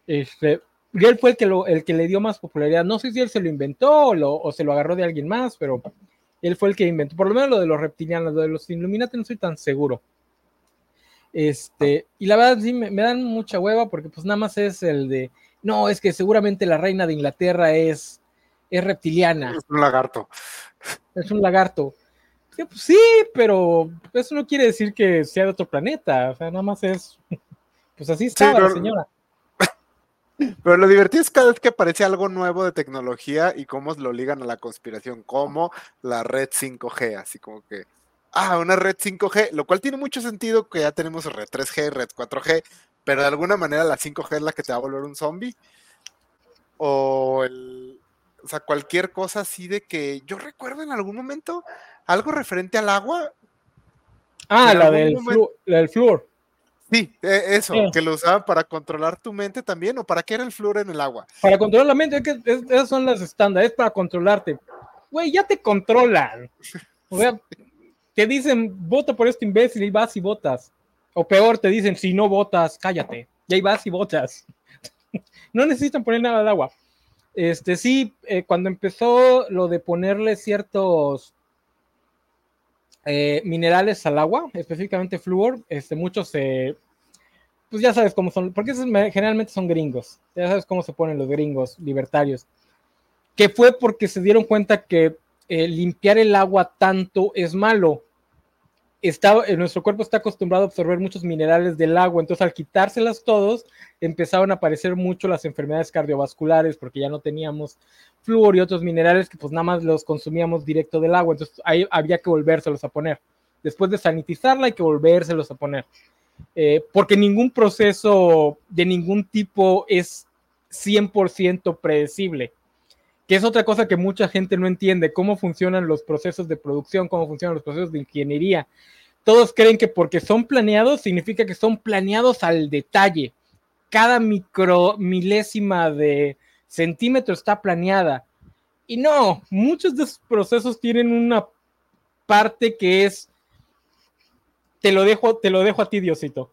Este, y él fue el que, el que le dio más popularidad. No sé si él se lo inventó o, se lo agarró de alguien más, pero él fue el que inventó. Por lo menos lo de los reptilianos, lo de los Illuminati no soy tan seguro. Este, y la verdad sí me, me, dan mucha hueva porque pues nada más es el de, no, es que seguramente la reina de Inglaterra es es reptiliana. Es un lagarto. Es un lagarto. Pues, sí, pero eso no quiere decir que sea de otro planeta. O sea, nada más es. [laughs] Pues así estaba la señora. Pero lo divertido es cada vez que aparece algo nuevo de tecnología y cómo lo ligan a la conspiración, como la red 5G, así como que, ah, una red 5G, lo cual tiene mucho sentido que ya tenemos red 3G, red 4G, pero de alguna manera la 5G es la que te va a volver un zombie. O el, o sea, cualquier cosa así de que yo recuerdo en algún momento algo referente al agua. Ah, la del, flúor. Sí, e, eso, que lo usaban para controlar tu mente también, o para qué era el flúor en el agua. Para controlar la mente, que esas son las estándares, para controlarte. Güey, ya te controlan. O sea, te dicen, vota por este imbécil y vas y votas. O peor, te dicen, si no votas, cállate. Y ahí vas y votas. [laughs] no necesitan poner nada de agua. Este sí, eh, cuando empezó lo de ponerle ciertos eh, minerales al agua, específicamente flúor, este, muchos se. pues ya sabes cómo son, porque generalmente son gringos, ya sabes cómo se ponen los gringos libertarios, que fue porque se dieron cuenta que eh, limpiar el agua tanto es malo está, eh, nuestro cuerpo está acostumbrado a absorber muchos minerales del agua, entonces al quitárselas todos, empezaron a aparecer mucho las enfermedades cardiovasculares porque ya no teníamos flúor y otros minerales que pues nada más los consumíamos directo del agua, entonces ahí había que volvérselos a poner. Después de sanitizarla hay que volvérselos a poner. Eh, porque ningún proceso de ningún tipo es 100% predecible que es otra cosa que mucha gente no entiende, cómo funcionan los procesos de producción, cómo funcionan los procesos de ingeniería. Todos creen que porque son planeados significa que son planeados al detalle. Cada micro milésima de centímetro está planeada. Y no, muchos de esos procesos tienen una parte que es te lo dejo, te lo dejo a ti, Diosito.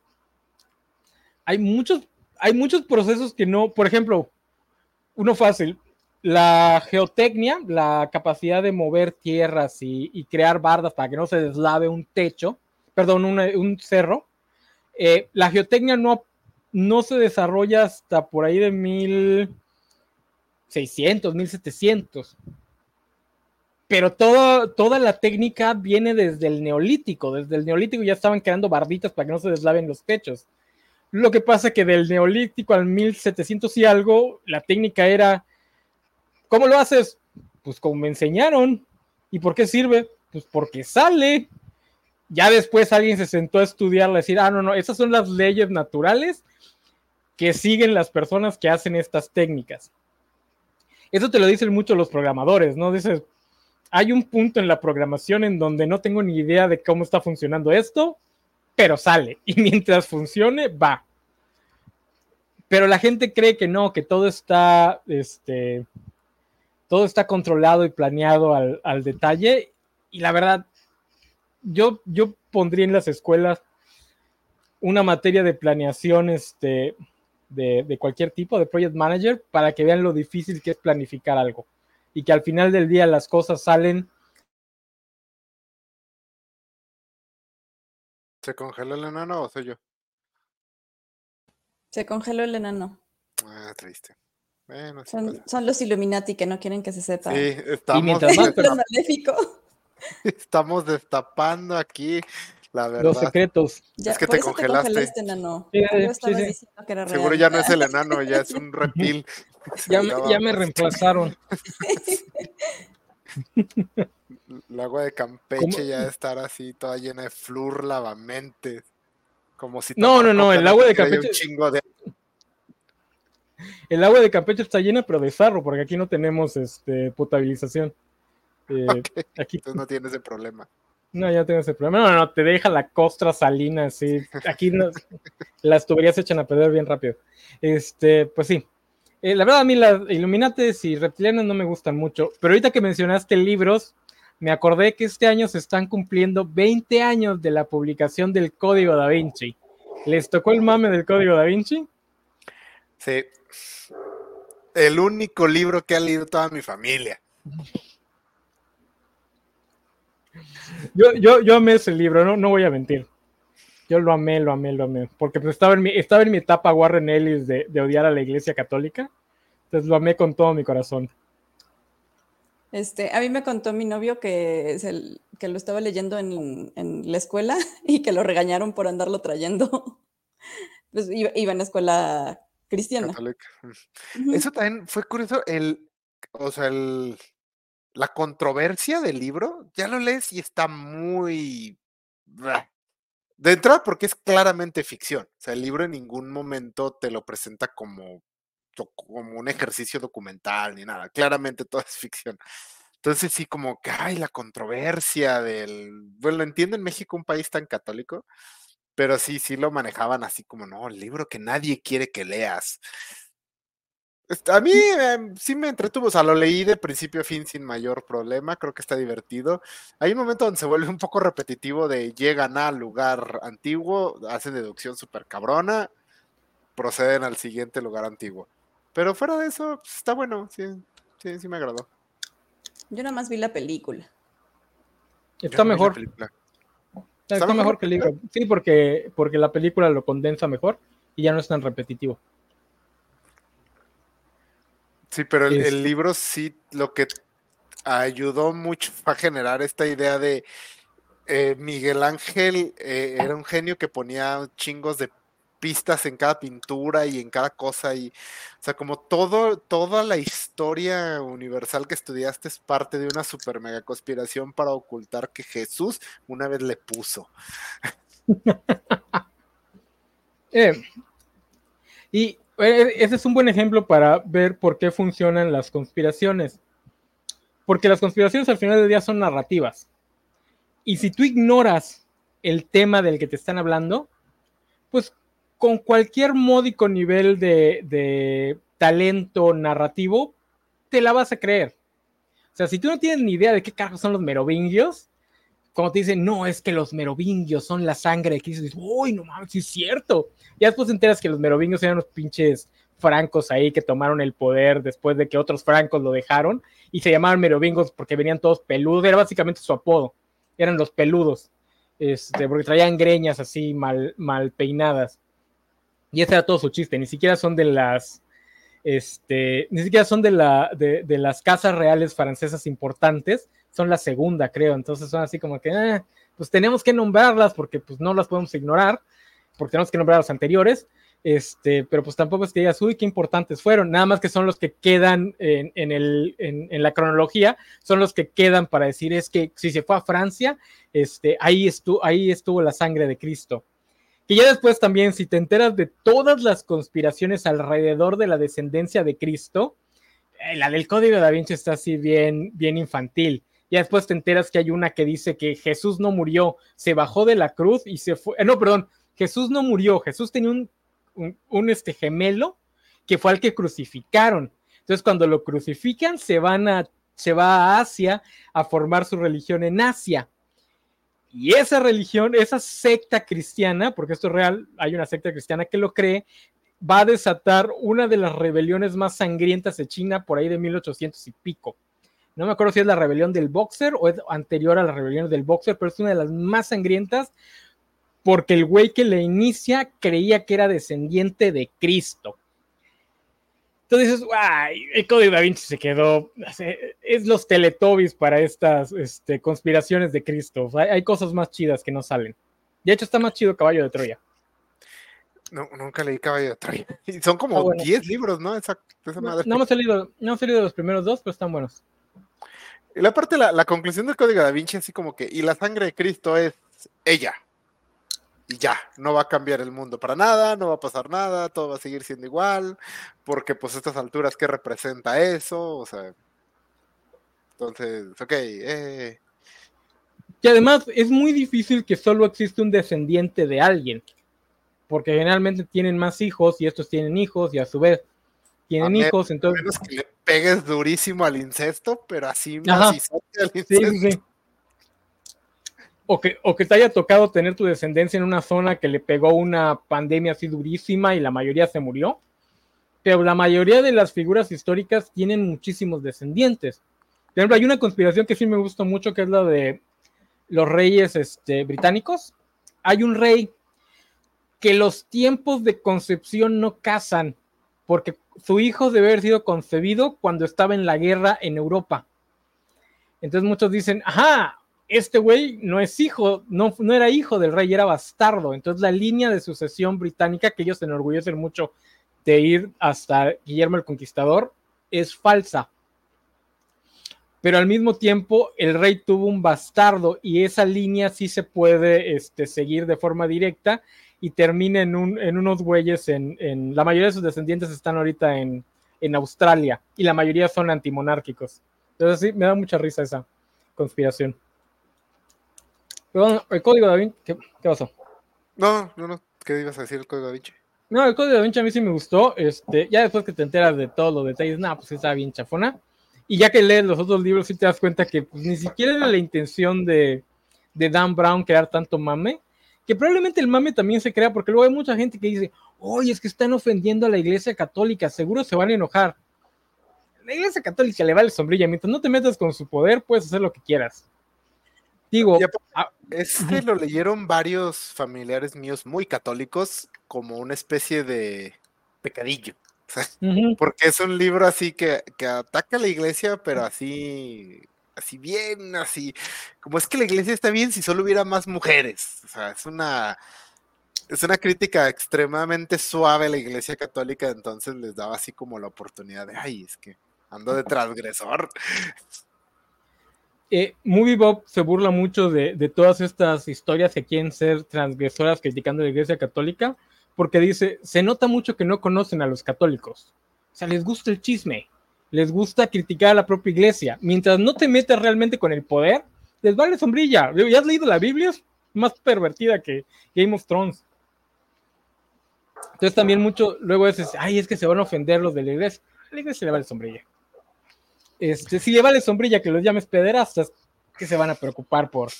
Hay muchos, hay muchos procesos que no, por ejemplo, uno fácil, la geotecnia, la capacidad de mover tierras y, crear bardas para que no se deslave un techo, perdón, un, cerro, eh, la geotecnia no, no se desarrolla hasta por ahí de 1600, 1700. Pero toda la técnica viene desde el neolítico. Desde el neolítico ya estaban creando barditas para que no se deslaven los techos. Lo que pasa que del neolítico al 1700 y algo, la técnica era ¿Cómo lo haces? Pues como me enseñaron. ¿Y por qué sirve? Pues porque sale. Ya después alguien se sentó a estudiarla, a decir, ah, no, no, esas son las leyes naturales que siguen las personas que hacen estas técnicas. Eso te lo dicen mucho los programadores, ¿no? Dices, hay un punto en la programación en donde no tengo ni idea de cómo está funcionando esto, pero sale. [laughs] Y mientras funcione, va. Pero la gente cree que no, que todo está, este, todo está controlado y planeado al, detalle. Y la verdad, yo, yo pondría en las escuelas una materia de planeación este, de, cualquier tipo, de project manager, para que vean lo difícil que es planificar algo. y que al final del día las cosas salen. ¿Se congeló el enano o soy yo? Se congeló el enano. Ah, triste. Bueno, son, son, los Illuminati que no quieren que se sepa. Sí, estamos, [laughs] [laughs] estamos destapando aquí la verdad. Los secretos. es que te congelaste. Te enano. Sí, sí, que era Seguro ya no es el enano, ya es un [laughs] reptil. ya, me, ya me reemplazaron. El agua de Campeche ya estar así toda llena de flur lavamente. Como si No, no, no, el agua de Campeche. Un chingo de... El agua de Campeche está llena, pero de sarro, porque aquí no tenemos este, potabilización. Eh, [laughs] aquí Entonces no tienes ese problema. No, ya tengo ese problema. No, no, te deja la costra salina así. Aquí las tuberías se echan a perder bien rápido. Este, pues sí. Eh, la verdad, a mí las Illuminates y reptilianos no me gustan mucho. Pero ahorita que mencionaste libros, me acordé que este año se están cumpliendo 20 años de la publicación del Código da Vinci. ¿Les tocó el mame del Código da Vinci? Sí. El único libro que ha leído toda mi familia. Yo, yo, yo amé ese libro, no, no voy a mentir. Yo lo amé, lo amé, lo amé. Porque pues, estaba, en mi, estaba en mi etapa Warren Ellis de, de odiar a la iglesia católica. Entonces lo amé con todo mi corazón. Este, a mí me contó mi novio que, el, que lo estaba leyendo en, en, la escuela [laughs] y que lo regañaron por andarlo trayendo. [laughs] Pues iba, iba en la escuela cristiana. Católica. Eso también fue curioso, el, o sea, el, la controversia del libro, ya lo lees y está muy... De entrada porque es claramente ficción. O sea, el libro en ningún momento te lo presenta como, como un ejercicio documental ni nada. Claramente todo [laughs] es ficción. Entonces sí, como que hay la controversia del... Bueno, lo entiendo en México, un país tan católico, pero sí, sí lo manejaban así como, no, el libro que nadie quiere que leas. A mí em, sí me entretuvo, o sea, lo leí de principio a fin sin mayor problema, creo que está divertido. Hay un momento donde se vuelve un poco repetitivo de llegan al lugar antiguo, hacen deducción súper cabrona, proceden al siguiente lugar antiguo. Pero fuera de eso, pues, está bueno, sí, sí, sí me agradó. Yo nada más vi la película. Está mejor. Está, mejor? que el libro. Sí, porque, porque la película lo condensa mejor y ya no es tan repetitivo. Sí, pero el, libro sí lo que ayudó mucho a generar esta idea de eh, Miguel Ángel eh, era un genio que ponía chingos de pistas en cada pintura y en cada cosa y o sea como todo toda la historia universal que estudiaste es parte de una super mega conspiración para ocultar que Jesús una vez le puso [laughs] eh, y eh, ese es un buen ejemplo para ver por qué funcionan las conspiraciones. Porque las conspiraciones al final del día son narrativas. Y si tú ignoras el tema del que te están hablando, pues con cualquier módico nivel de, talento narrativo, te la vas a creer. O sea, si tú no tienes ni idea de qué carajos son los merovingios, como te dicen, no, es que los merovingios son la sangre de Cristo, dices, uy, no mames, sí es cierto. Ya después te enteras que los merovingios eran unos pinches francos ahí que tomaron el poder después de que otros francos lo dejaron y se llamaban merovingios porque venían todos peludos, era básicamente su apodo, eran los peludos, este, porque traían greñas así mal, mal peinadas. Y ese era todo su chiste, ni siquiera son de las, este, ni siquiera son de, la, de, de las casas reales francesas importantes, son la segunda, creo. Entonces son así como que, eh, pues tenemos que nombrarlas porque pues no las podemos ignorar, porque tenemos que nombrar a los anteriores. Este, pero pues tampoco es que digas, uy, qué importantes fueron, nada más que son los que quedan en, en, el, en, la cronología, son los que quedan para decir, es que si se fue a Francia, este, ahí, estuvo, ahí estuvo la sangre de Cristo. Y ya después también, si te enteras de todas las conspiraciones alrededor de la descendencia de Cristo, eh, la del Código de Da Vinci está así bien, bien infantil. Ya después te enteras que hay una que dice que Jesús no murió, se bajó de la cruz y se fue. Eh, no, perdón, Jesús no murió, Jesús tenía un, un, este gemelo que fue al que crucificaron. Entonces, cuando lo crucifican, se van a, se va a Asia a formar su religión en Asia. Y esa religión, esa secta cristiana, porque esto es real, hay una secta cristiana que lo cree, va a desatar una de las rebeliones más sangrientas de China por ahí de 1800 y pico no me acuerdo si es la rebelión del boxer o es anterior a la rebelión del boxer, pero es una de las más sangrientas porque el güey que le inicia creía que era descendiente de Cristo. Entonces dices, ¡ay! El código da Vinci se quedó. Es los teletubbies para estas este, conspiraciones de Cristo. Hay, cosas más chidas que no salen. De hecho, está más chido Caballo de Troya. No, nunca leí Caballo de Troya. [laughs] Y son como 10 libros, ¿no? Esa, no, no, hemos salido, no hemos salido los primeros dos, pero están buenos. Y la parte, la, la conclusión del Código da Vinci, así como que, y la sangre de Cristo es ella y ya, no va a cambiar el mundo para nada, no va a pasar nada, todo va a seguir siendo igual, porque pues estas alturas, ¿qué representa eso? O sea, entonces, ok. Eh. Y además es muy difícil que solo existe un descendiente de alguien, porque generalmente tienen más hijos y estos tienen hijos y a su vez tienen hijos, entonces... Menos que le pegues durísimo al incesto, pero así al incesto. Sí, sí o que, o que te haya tocado tener tu descendencia en una zona que le pegó una pandemia así durísima y la mayoría se murió. Pero la mayoría de las figuras históricas tienen muchísimos descendientes. Por ejemplo, hay una conspiración que sí me gusta mucho, que es la de los reyes este, británicos. Hay un rey que los tiempos de concepción no casan, porque su hijo debe haber sido concebido cuando estaba en la guerra en Europa. Entonces muchos dicen, ajá, este güey no es hijo, no, no era hijo del rey, era bastardo. Entonces la línea de sucesión británica, que ellos se enorgullecen mucho de ir hasta Guillermo el Conquistador, es falsa. Pero al mismo tiempo el rey tuvo un bastardo y esa línea sí se puede este, seguir de forma directa y termina en, un, en unos güeyes en, La mayoría de sus descendientes están ahorita en, en Australia y la mayoría son antimonárquicos. Entonces sí, me da mucha risa esa conspiración. Perdón, el código de Da Vinci, ¿qué, pasó? No, no, no, ¿qué ibas a decir el código de Da Vinci? No, el código de Da Vinci a mí sí me gustó. Este, ya después que te enteras de todos los detalles, nada, pues está bien chafona. Y ya que lees los otros libros, sí te das cuenta que pues, ni siquiera era la intención de, de Dan Brown crear tanto mame, que probablemente el mame también se crea porque luego hay mucha gente que dice, oye, es que están ofendiendo a la iglesia católica, seguro se van a enojar. La iglesia católica le vale sombrilla, mientras no te metas con su poder, puedes hacer lo que quieras. Digo, es que lo leyeron varios familiares míos muy católicos como una especie de pecadillo. Porque es un libro así que, que, ataca a la iglesia, pero así, así bien, así, como es que la iglesia está bien si solo hubiera más mujeres. O sea, es una, es una crítica extremadamente suave a la iglesia católica, entonces les daba así como la oportunidad de, ay, es que ando de transgresor. Eh, Movie Bob se burla mucho de, todas estas historias que quieren ser transgresoras criticando la Iglesia Católica, porque dice, se nota mucho que no conocen a los católicos. O sea, les gusta el chisme, les gusta criticar a la propia iglesia. Mientras no te metas realmente con el poder, les vale sombrilla. ¿Ya has leído la Biblia? Es más pervertida que Game of Thrones. Entonces también mucho, luego es, ay, es que se van a ofender los de la iglesia. A la iglesia le vale sombrilla. Este, si le vale sombrilla que los llames pederastas, que se van a preocupar por.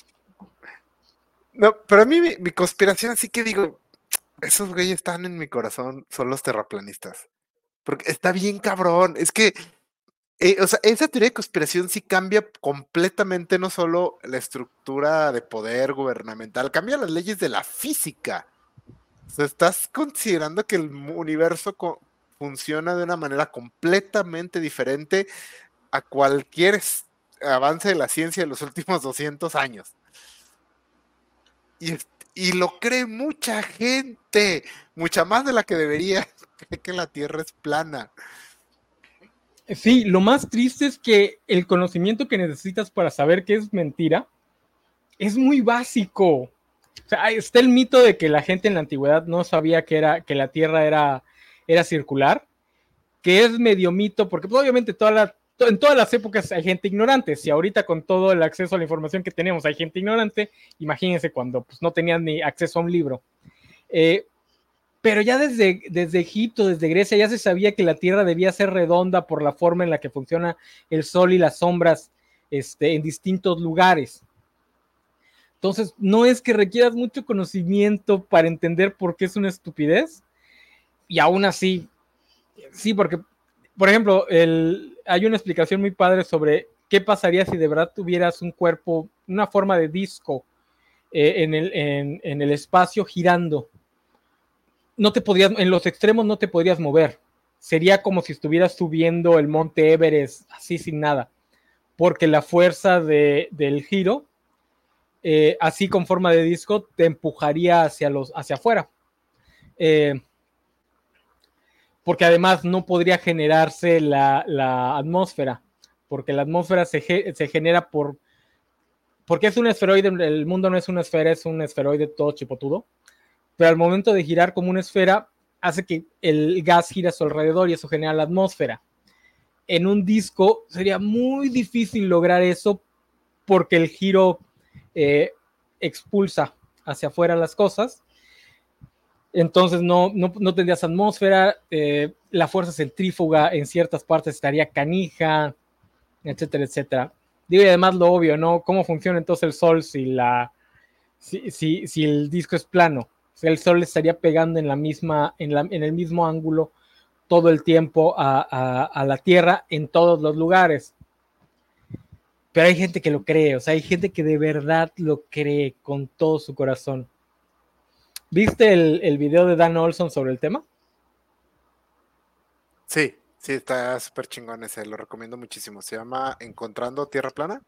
No, pero a mí mi, conspiración sí que digo, esos güeyes están en mi corazón, son los terraplanistas. Porque está bien cabrón. Es que, eh, o sea, esa teoría de conspiración sí cambia completamente no solo la estructura de poder gubernamental, cambia las leyes de la física. O sea, estás considerando que el universo funciona de una manera completamente diferente a cualquier avance de la ciencia de los últimos 200 años. Y, y, lo cree mucha gente, mucha más de la que debería, [laughs] cree que la Tierra es plana. Sí, lo más triste es que el conocimiento que necesitas para saber que es mentira es muy básico. O sea, está el mito de que la gente en la antigüedad no sabía que, era, que la Tierra era, era circular, que es medio mito, porque pues, obviamente toda la en todas las épocas hay gente ignorante. Si ahorita con todo el acceso a la información que tenemos hay gente ignorante, imagínense cuando pues, no tenían ni acceso a un libro. Eh, pero ya desde, desde Egipto, desde Grecia, ya se sabía que la Tierra debía ser redonda por la forma en la que funciona el Sol y las sombras este, en distintos lugares. Entonces, no es que requieras mucho conocimiento para entender por qué es una estupidez. Y aún así, sí, porque, por ejemplo, hay una explicación muy padre sobre ¿qué pasaría si de verdad tuvieras un cuerpo, una forma de disco eh, en, el, en, el espacio girando? No te podrías, en los extremos no te podrías mover. Sería como si estuvieras subiendo el monte Everest así sin nada, porque la fuerza del giro, eh, así con forma de disco, te empujaría hacia, los, hacia afuera. Eh, porque además no podría generarse la, atmósfera, porque la atmósfera se, genera por... Porque es un esferoide, el mundo no es una esfera, es un esferoide todo chipotudo, pero al momento de girar como una esfera, hace que el gas gire a su alrededor y eso genera la atmósfera. En un disco sería muy difícil lograr eso porque el giro eh, expulsa hacia afuera las cosas entonces no, no, tendrías atmósfera, eh, la fuerza centrífuga en ciertas partes estaría canija, etcétera, etcétera. Digo, y además lo obvio, ¿no? ¿Cómo funciona entonces el Sol si, la, si, si, el disco es plano? O sea, el Sol estaría pegando en, la misma, en, la, en el mismo ángulo todo el tiempo a, a la Tierra en todos los lugares. Pero hay gente que lo cree, o sea, hay gente que de verdad lo cree con todo su corazón. ¿Viste el, el video de Dan Olson sobre el tema? Sí, sí, está súper chingón ese, lo recomiendo muchísimo. Se llama Encontrando Tierra Plana,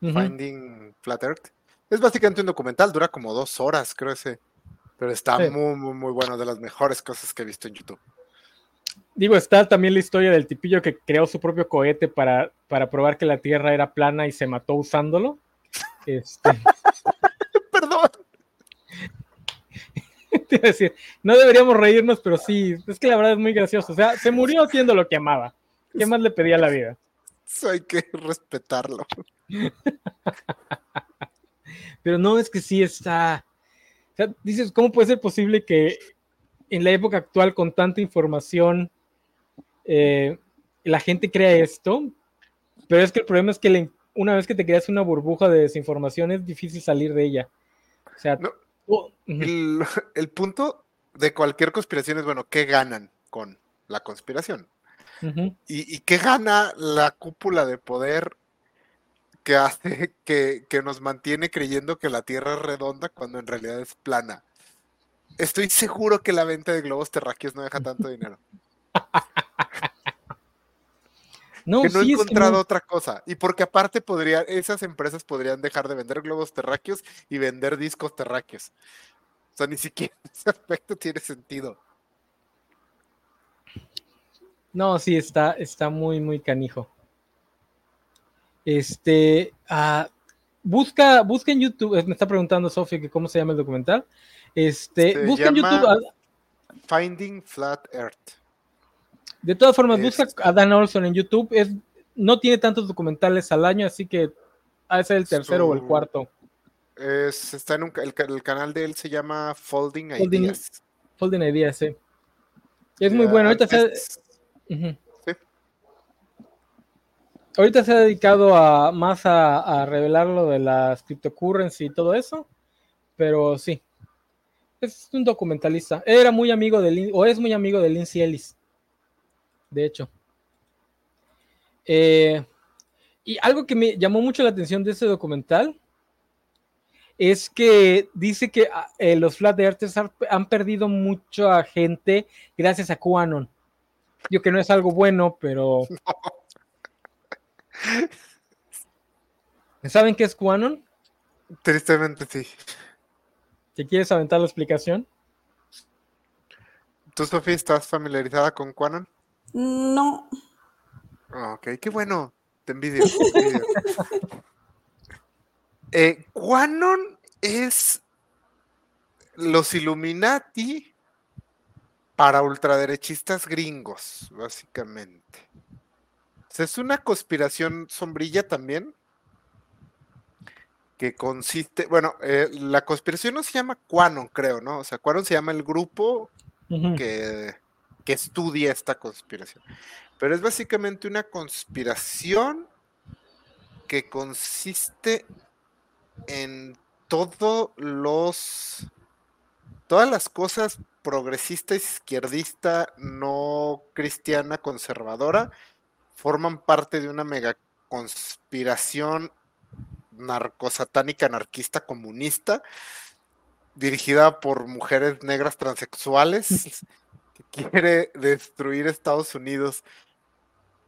Finding Flat Earth. Es básicamente un documental, dura como dos horas, creo ese. Pero está muy, muy, muy bueno, de las mejores cosas que he visto en YouTube. Digo, está también la historia del tipillo que creó su propio cohete para, para probar que la Tierra era plana y se mató usándolo. Este... [laughs] Perdón. Decir, no deberíamos reírnos, pero sí, es que la verdad es muy gracioso. O sea, se murió haciendo lo que amaba. ¿Qué más le pedía a la vida? Eso hay que respetarlo. [laughs] pero no es que sí está. O sea, dices, ¿cómo puede ser posible que en la época actual, con tanta información, eh, la gente crea esto? Pero es que el problema es que una vez que te creas una burbuja de desinformación, es difícil salir de ella. O sea, [laughs] el, punto de cualquier conspiración es, bueno, ¿qué ganan con la conspiración? ¿Y, qué gana la cúpula de poder que hace [laughs] que, que, nos mantiene creyendo que la Tierra es redonda cuando en realidad es plana? Estoy seguro que la venta de globos terráqueos no deja tanto [laughs] dinero. No, que no he encontrado otra cosa. Y porque aparte podría, esas empresas podrían dejar de vender globos terráqueos y vender discos terráqueos. O sea, ni siquiera [laughs] ese aspecto tiene sentido. No, sí, está, está muy, muy canijo. Este, uh, busca, busca en YouTube, me está preguntando Sofía que cómo se llama el documental. Este, busca en YouTube. Finding Flat Earth. De todas formas, busca a Dan Olson en YouTube. Es, no tiene tantos documentales al año, así que ha de ser el tercero o el cuarto. Es, está en un, el, canal de él se llama Folding Ideas. Folding Ideas, sí. Es muy bueno. Ahorita se, Ahorita se ha dedicado a, más a, revelar lo de las cryptocurrency y todo eso. Pero sí. Es un documentalista. Era muy amigo de o es muy amigo de Lindsay Ellis de hecho. Eh, y algo que me llamó mucho la atención de ese documental es que dice que ah, eh, los Flat Earthers han, perdido mucha gente gracias a QAnon. Yo que no es algo bueno, pero. [laughs] ¿Saben qué es QAnon? Tristemente sí. ¿Te quieres aventar la explicación? ¿Tú, Sofía, estás familiarizada con QAnon? No. Ah, ok, qué bueno. Te envidio. [laughs] eh, Quanon es los Illuminati para ultraderechistas gringos, básicamente. es una conspiración sombrilla también que consiste, bueno, eh, la conspiración no se llama Quanon, creo, ¿no? O sea, Quanon se llama el grupo que que estudia esta conspiración. Pero es básicamente una conspiración que consiste en todos los todas las cosas progresista, izquierdista, no cristiana, conservadora, forman parte de una mega conspiración narcosatánica anarquista comunista dirigida por mujeres negras transexuales [laughs] que quiere destruir Estados Unidos.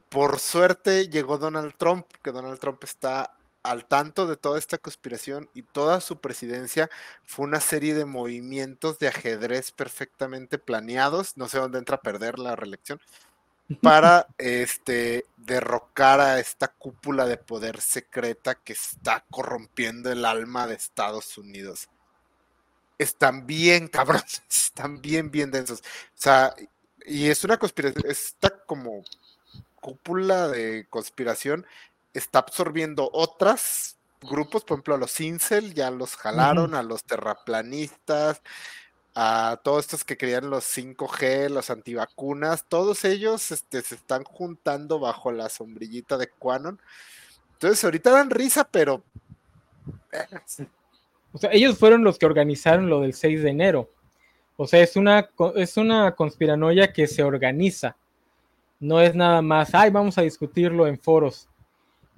Por suerte llegó Donald Trump, que Donald Trump está al tanto de toda esta conspiración y toda su presidencia fue una serie de movimientos de ajedrez perfectamente planeados, no sé dónde entra a perder la reelección, [laughs] para este derrocar a esta cúpula de poder secreta que está corrompiendo el alma de Estados Unidos. Están bien cabrones, [laughs] están bien, bien densos. O sea, y es una conspiración, esta como cúpula de conspiración está absorbiendo otras grupos, por ejemplo, a los Incel ya los jalaron, a los terraplanistas, a todos estos que querían los 5G, los antivacunas, todos ellos este, se están juntando bajo la sombrillita de Quanon. Entonces, ahorita dan risa, pero. Eh, o sea, ellos fueron los que organizaron lo del 6 de enero. O sea, es una, es una conspiranoia que se organiza. No es nada más, ay, vamos a discutirlo en foros.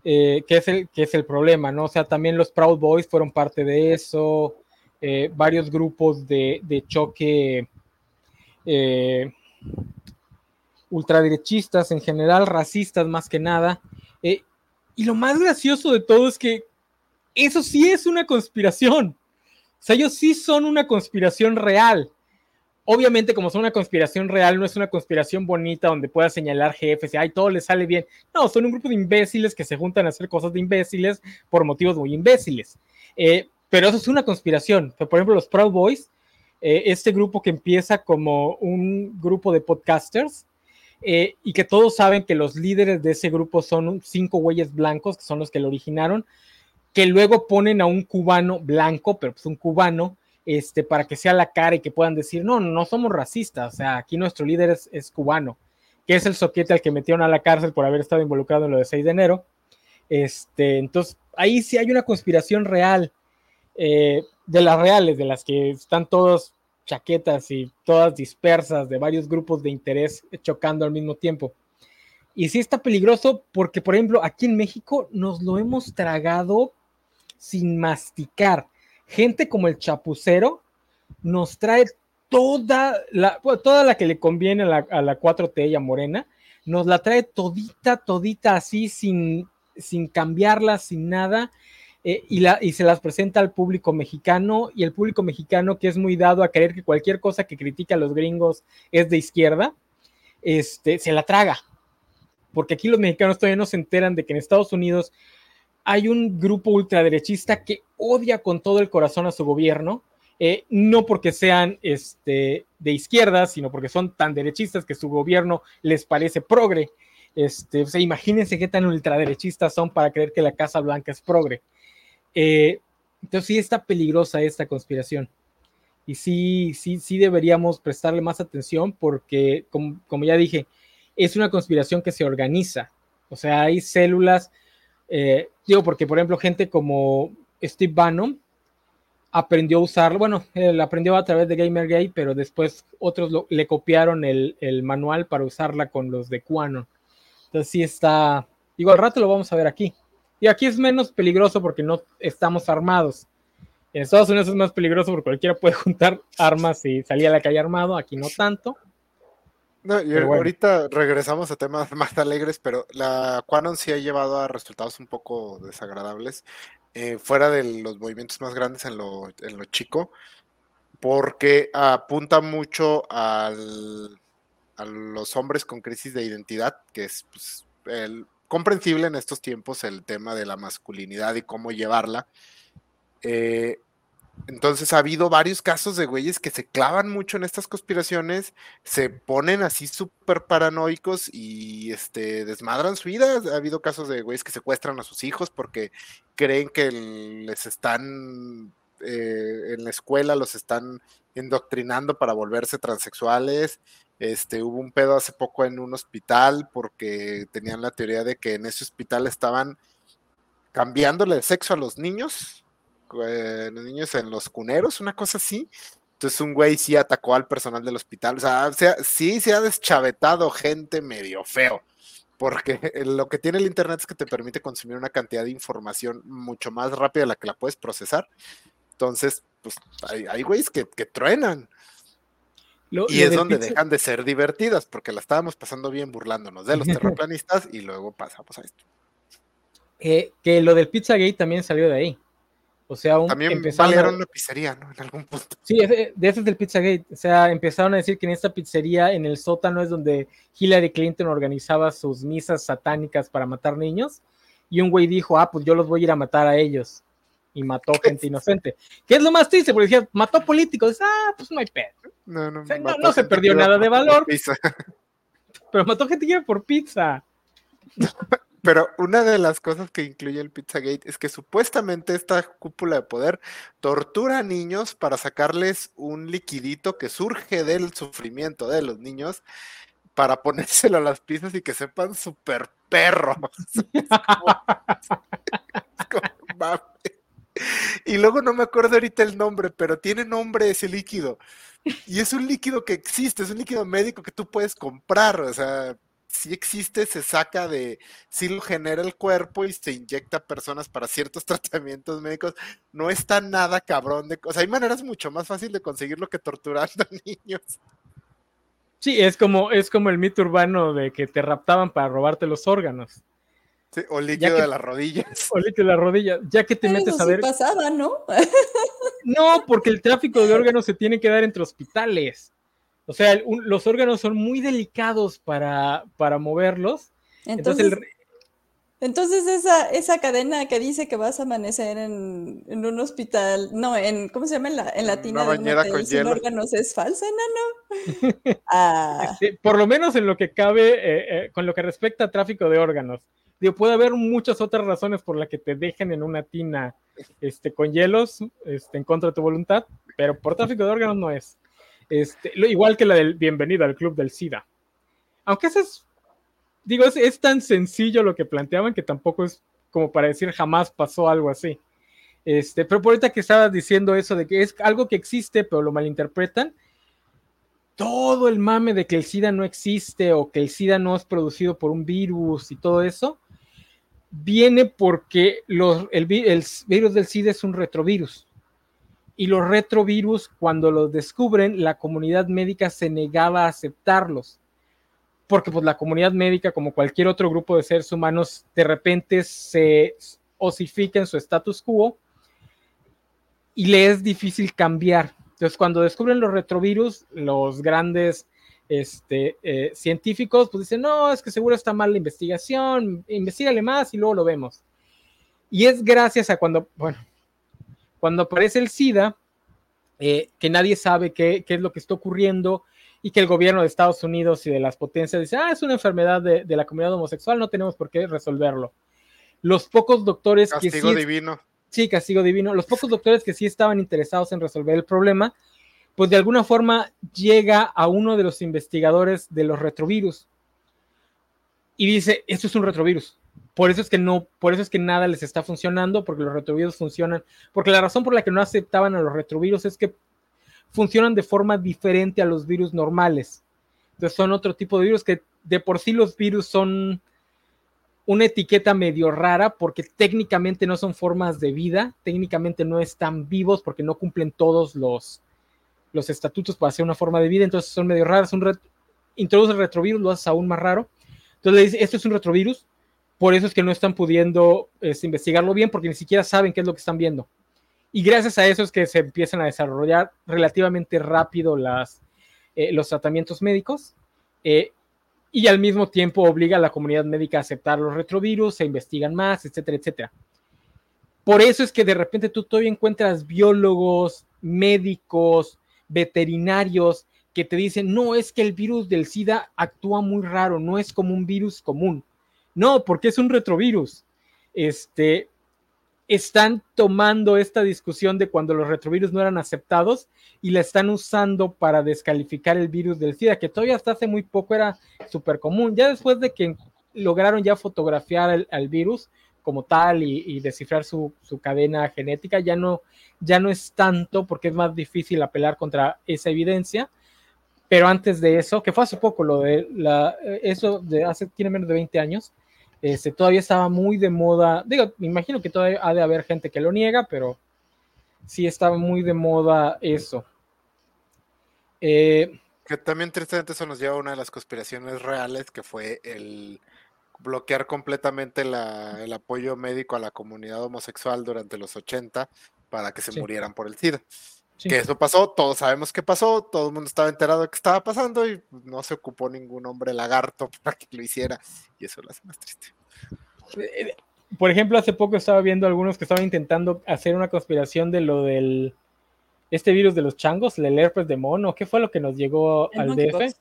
Eh, que, es el, que es el problema, ¿no? O sea, también los Proud Boys fueron parte de eso. Eh, varios grupos de, choque eh, ultraderechistas en general, racistas más que nada. Y lo más gracioso de todo es que eso sí es una conspiración. O sea, ellos sí son una conspiración real. Obviamente, como son una conspiración real, no es una conspiración bonita donde pueda señalar jefes y ay, todo les sale bien. No, son un grupo de imbéciles que se juntan a hacer cosas de imbéciles por motivos muy imbéciles. Eh, pero eso es una conspiración. Por ejemplo, los Proud Boys, eh, este grupo que empieza como un grupo de podcasters eh, y que todos saben que los líderes de ese grupo son cinco güeyes blancos, que son los que lo originaron, que luego ponen a un cubano blanco, pero pues un cubano, este, para que sea la cara y que puedan decir, no, no somos racistas, o sea, aquí nuestro líder es, cubano, que es el soquete al que metieron a la cárcel por haber estado involucrado en lo de 6 de enero. Este, entonces, ahí sí hay una conspiración real eh, de las reales, de las que están todas chaquetas y todas dispersas de varios grupos de interés chocando al mismo tiempo. Y sí está peligroso porque, por ejemplo, aquí en México nos lo hemos tragado sin masticar. Gente como el chapucero nos trae toda la, toda la que le conviene a la, a la 4T y a Morena, nos la trae todita, todita así, sin, sin cambiarla, sin nada. Eh, y, la, y se las presenta al público mexicano y el público mexicano que es muy dado a creer que cualquier cosa que critica a los gringos es de izquierda, este, se la traga. Porque aquí los mexicanos todavía no se enteran de que en Estados Unidos hay un grupo ultraderechista que odia con todo el corazón a su gobierno, eh, no porque sean este, de izquierda, sino porque son tan derechistas que su gobierno les parece progre. Este, o imagínense qué tan ultraderechistas son para creer que la Casa Blanca es progre. Eh, entonces sí está peligrosa esta conspiración. Y sí, sí, sí deberíamos prestarle más atención porque, como, ya dije, es una conspiración que se organiza. O sea, hay células, eh, digo, porque por ejemplo, gente como Steve Bannon aprendió a usarlo, bueno, él aprendió a través de Gamergate, pero después otros le copiaron el, manual para usarla con los de QAnon. Entonces sí está, digo, al rato lo vamos a ver aquí. Y aquí es menos peligroso porque no estamos armados. En Estados Unidos es más peligroso porque cualquiera puede juntar armas y salir a la calle armado, aquí no tanto. No, y ahorita regresamos a temas [laughs] más alegres, pero la Quanon sí ha llevado a resultados un poco desagradables, eh, fuera de los movimientos más grandes en lo, en lo chico, porque apunta mucho al, a los hombres con crisis de identidad, que es pues, el, comprensible en estos tiempos el tema de la masculinidad y cómo llevarla. Eh, entonces ha habido varios casos de güeyes que se clavan mucho en estas conspiraciones, se ponen así súper paranoicos y este, desmadran su vida. Ha habido casos de güeyes que secuestran a sus hijos porque creen que les están eh, en la escuela, los están indoctrinando para volverse transexuales. Este, hubo un pedo hace poco en un hospital porque tenían la teoría de que en ese hospital estaban cambiándole de sexo a los niños, eh, los niños en los cuneros, una cosa así. Entonces un güey sí atacó al personal del hospital. O sea, sí se ha deschavetado gente medio feo. porque [laughs] lo que tiene el Internet es que te permite consumir una cantidad de información mucho más rápida de la que la puedes procesar. Entonces, pues hay, güeyes que, truenan. y es donde dejan de ser divertidas, porque la estábamos pasando bien burlándonos de los [laughs] terraplanistas y luego pasamos a esto. Eh, que lo del Pizzagate también salió de ahí. O sea, un, también empezaron una pizzería, ¿no? En algún punto. Sí, de ese es del Pizzagate. O sea, empezaron a decir que en esta pizzería, en el sótano, es donde Hillary Clinton organizaba sus misas satánicas para matar niños. Y un güey dijo, ah, pues yo los voy a ir a matar a ellos. Y mató [laughs] gente inocente. ¿Qué es lo más triste? Porque decía, mató políticos. Ah, pues no hay pedo. No, no, no, se perdió nada de valor. [laughs] Pero mató gente que iba por pizza. [laughs] Pero una de las cosas que incluye el Pizzagate es que supuestamente esta cúpula de poder tortura a niños para sacarles un liquidito que surge del sufrimiento de los niños para ponérselo a las pizzas y que sepan súper perros. [laughs] y luego no me acuerdo ahorita el nombre, pero tiene nombre ese líquido. Y es un líquido que existe, es un líquido médico que tú puedes comprar, o sea, si existe, se saca de, si lo genera el cuerpo y se inyecta a personas para ciertos [laughs] tratamientos médicos. No está nada cabrón de, o sea, hay maneras mucho más fáciles de conseguirlo que torturando [laughs] a niños. Sí, es como, es como el mito urbano de que te raptaban para robarte los órganos. Sí, o líquido de las rodillas. O líquido de las rodillas, ya que te metes a ver. pasaba, ¿no? no, porque el tráfico de órganos se tiene que dar entre hospitales. O sea, los órganos son muy delicados para, para moverlos. Entonces, entonces, esa, esa cadena que dice que vas a amanecer en, un hospital, no, en, ¿cómo se llama? En la, en la tina de órganos es falsa, ¿no? [laughs] ah. Por lo menos en lo que cabe, eh, eh, con lo que respecta a tráfico de órganos. Digo, puede haber muchas otras razones por las que te dejen en una tina este, con hielos este, en contra de tu voluntad, pero por tráfico de órganos no es. Este, igual que la del bienvenida al club del SIDA. Aunque eso es, digo, es, tan sencillo lo que planteaban que tampoco es como para decir jamás pasó algo así. Este, pero por ahorita que estabas diciendo eso de que es algo que existe, pero lo malinterpretan, todo el mame de que el SIDA no existe o que el SIDA no es producido por un virus y todo eso, viene porque los, el virus del SIDA es un retrovirus y los retrovirus, cuando los descubren, la comunidad médica se negaba a aceptarlos. Porque pues la comunidad médica, como cualquier otro grupo de seres humanos, de repente se osifica en su status quo y le es difícil cambiar. Entonces, cuando descubren los retrovirus, los grandes este, eh, científicos pues dicen, no, es que seguro está mal la investigación, investigale más y luego lo vemos. Y es gracias a cuando, bueno, cuando aparece el SIDA, eh, que nadie sabe qué, es lo que está ocurriendo y que el gobierno de Estados Unidos y de las potencias dice, ah, es una enfermedad de, la comunidad homosexual, no tenemos por qué resolverlo. Los pocos doctores que sí... divino. Sí, castigo divino. Los pocos doctores que sí estaban interesados en resolver el problema, pues de alguna forma llega a uno de los investigadores de los retrovirus y dice, esto es un retrovirus. Por eso es que no, por eso es que nada les está funcionando, porque los retrovirus funcionan, porque la razón por la que no aceptaban a los retrovirus es que funcionan de forma diferente a los virus normales. Entonces son otro tipo de virus que de por sí los virus son una etiqueta medio rara porque técnicamente no son formas de vida, técnicamente no están vivos porque no cumplen todos los, los estatutos para ser una forma de vida, entonces son medio raras. Un introduce el retrovirus, lo hace aún más raro. Entonces le dice, esto es un retrovirus, por eso es que no están pudiendo este, investigarlo bien porque ni siquiera saben qué es lo que están viendo. Y gracias a eso es que se empiezan a desarrollar relativamente rápido eh, los tratamientos médicos eh, y al mismo tiempo obliga a la comunidad médica a aceptar los retrovirus, se investigan más, etcétera, etcétera. Por eso es que de repente tú todavía encuentras biólogos, médicos, veterinarios que te dicen, no, es que el virus del SIDA actúa muy raro, no es como un virus común. No, porque es un retrovirus. Este, están tomando esta discusión de cuando los retrovirus no eran aceptados y la están usando para descalificar el virus del SIDA, que todavía hasta hace muy poco era súper común. Ya después de que lograron ya fotografiar al virus como tal y, descifrar su, cadena genética, ya no, ya no es tanto porque es más difícil apelar contra esa evidencia, pero antes de eso, que fue hace poco, lo de la, eso de hace, tiene menos de 20 años, este, todavía estaba muy de moda, digo, me imagino que todavía ha de haber gente que lo niega, pero sí estaba muy de moda eso. Eh, que también tristemente eso nos lleva a una de las conspiraciones reales, que fue el bloquear completamente el apoyo médico a la comunidad homosexual durante los 80 para que se murieran por el SIDA. Que eso pasó, todos sabemos qué pasó, todo el mundo estaba enterado de qué estaba pasando y no se ocupó ningún hombre lagarto [laughs] para que lo hiciera. Y eso lo hace más triste. Eh, por ejemplo, hace poco estaba viendo algunos que estaban intentando hacer una conspiración de lo del este virus de los changos, el herpes de mono. ¿Qué fue lo que nos llegó al DF?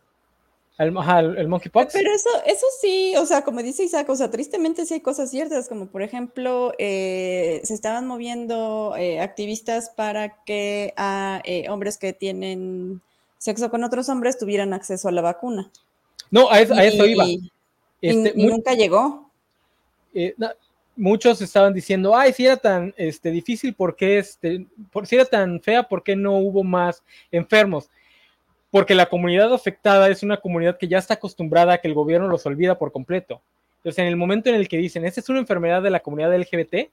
El, el, monkeypox. Pero eso, eso sí, o sea, como dice Isaac, o sea, tristemente sí hay cosas ciertas, como por ejemplo, eh, se estaban moviendo eh, activistas para que a eh, hombres que tienen sexo con otros hombres tuvieran acceso a la vacuna. No, a eso, iba. Este, y, nunca llegó. muchos estaban diciendo, ay, si era tan este, difícil, ¿por qué este, por, si era tan fea, ¿por qué no hubo más enfermos? Porque la comunidad afectada es una comunidad que ya está acostumbrada a que el gobierno los olvida por completo. Entonces, en el momento en el que dicen, esta es una enfermedad de la comunidad LGBT,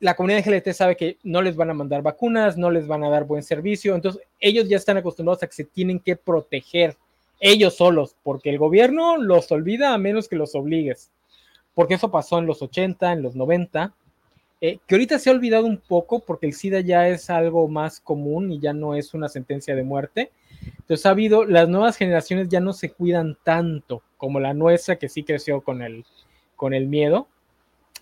la comunidad LGBT sabe que no les van a mandar vacunas, no les van a dar buen servicio, entonces ellos ya están acostumbrados a que se tienen que proteger ellos solos, porque el gobierno los olvida a menos que los obligues. Porque eso pasó en los 80, en los 90, eh, que ahorita se ha olvidado un poco porque el SIDA ya es algo más común y ya no es una sentencia de muerte, entonces ha habido, las nuevas generaciones ya no se cuidan tanto como la nuestra que sí creció con el, con el miedo.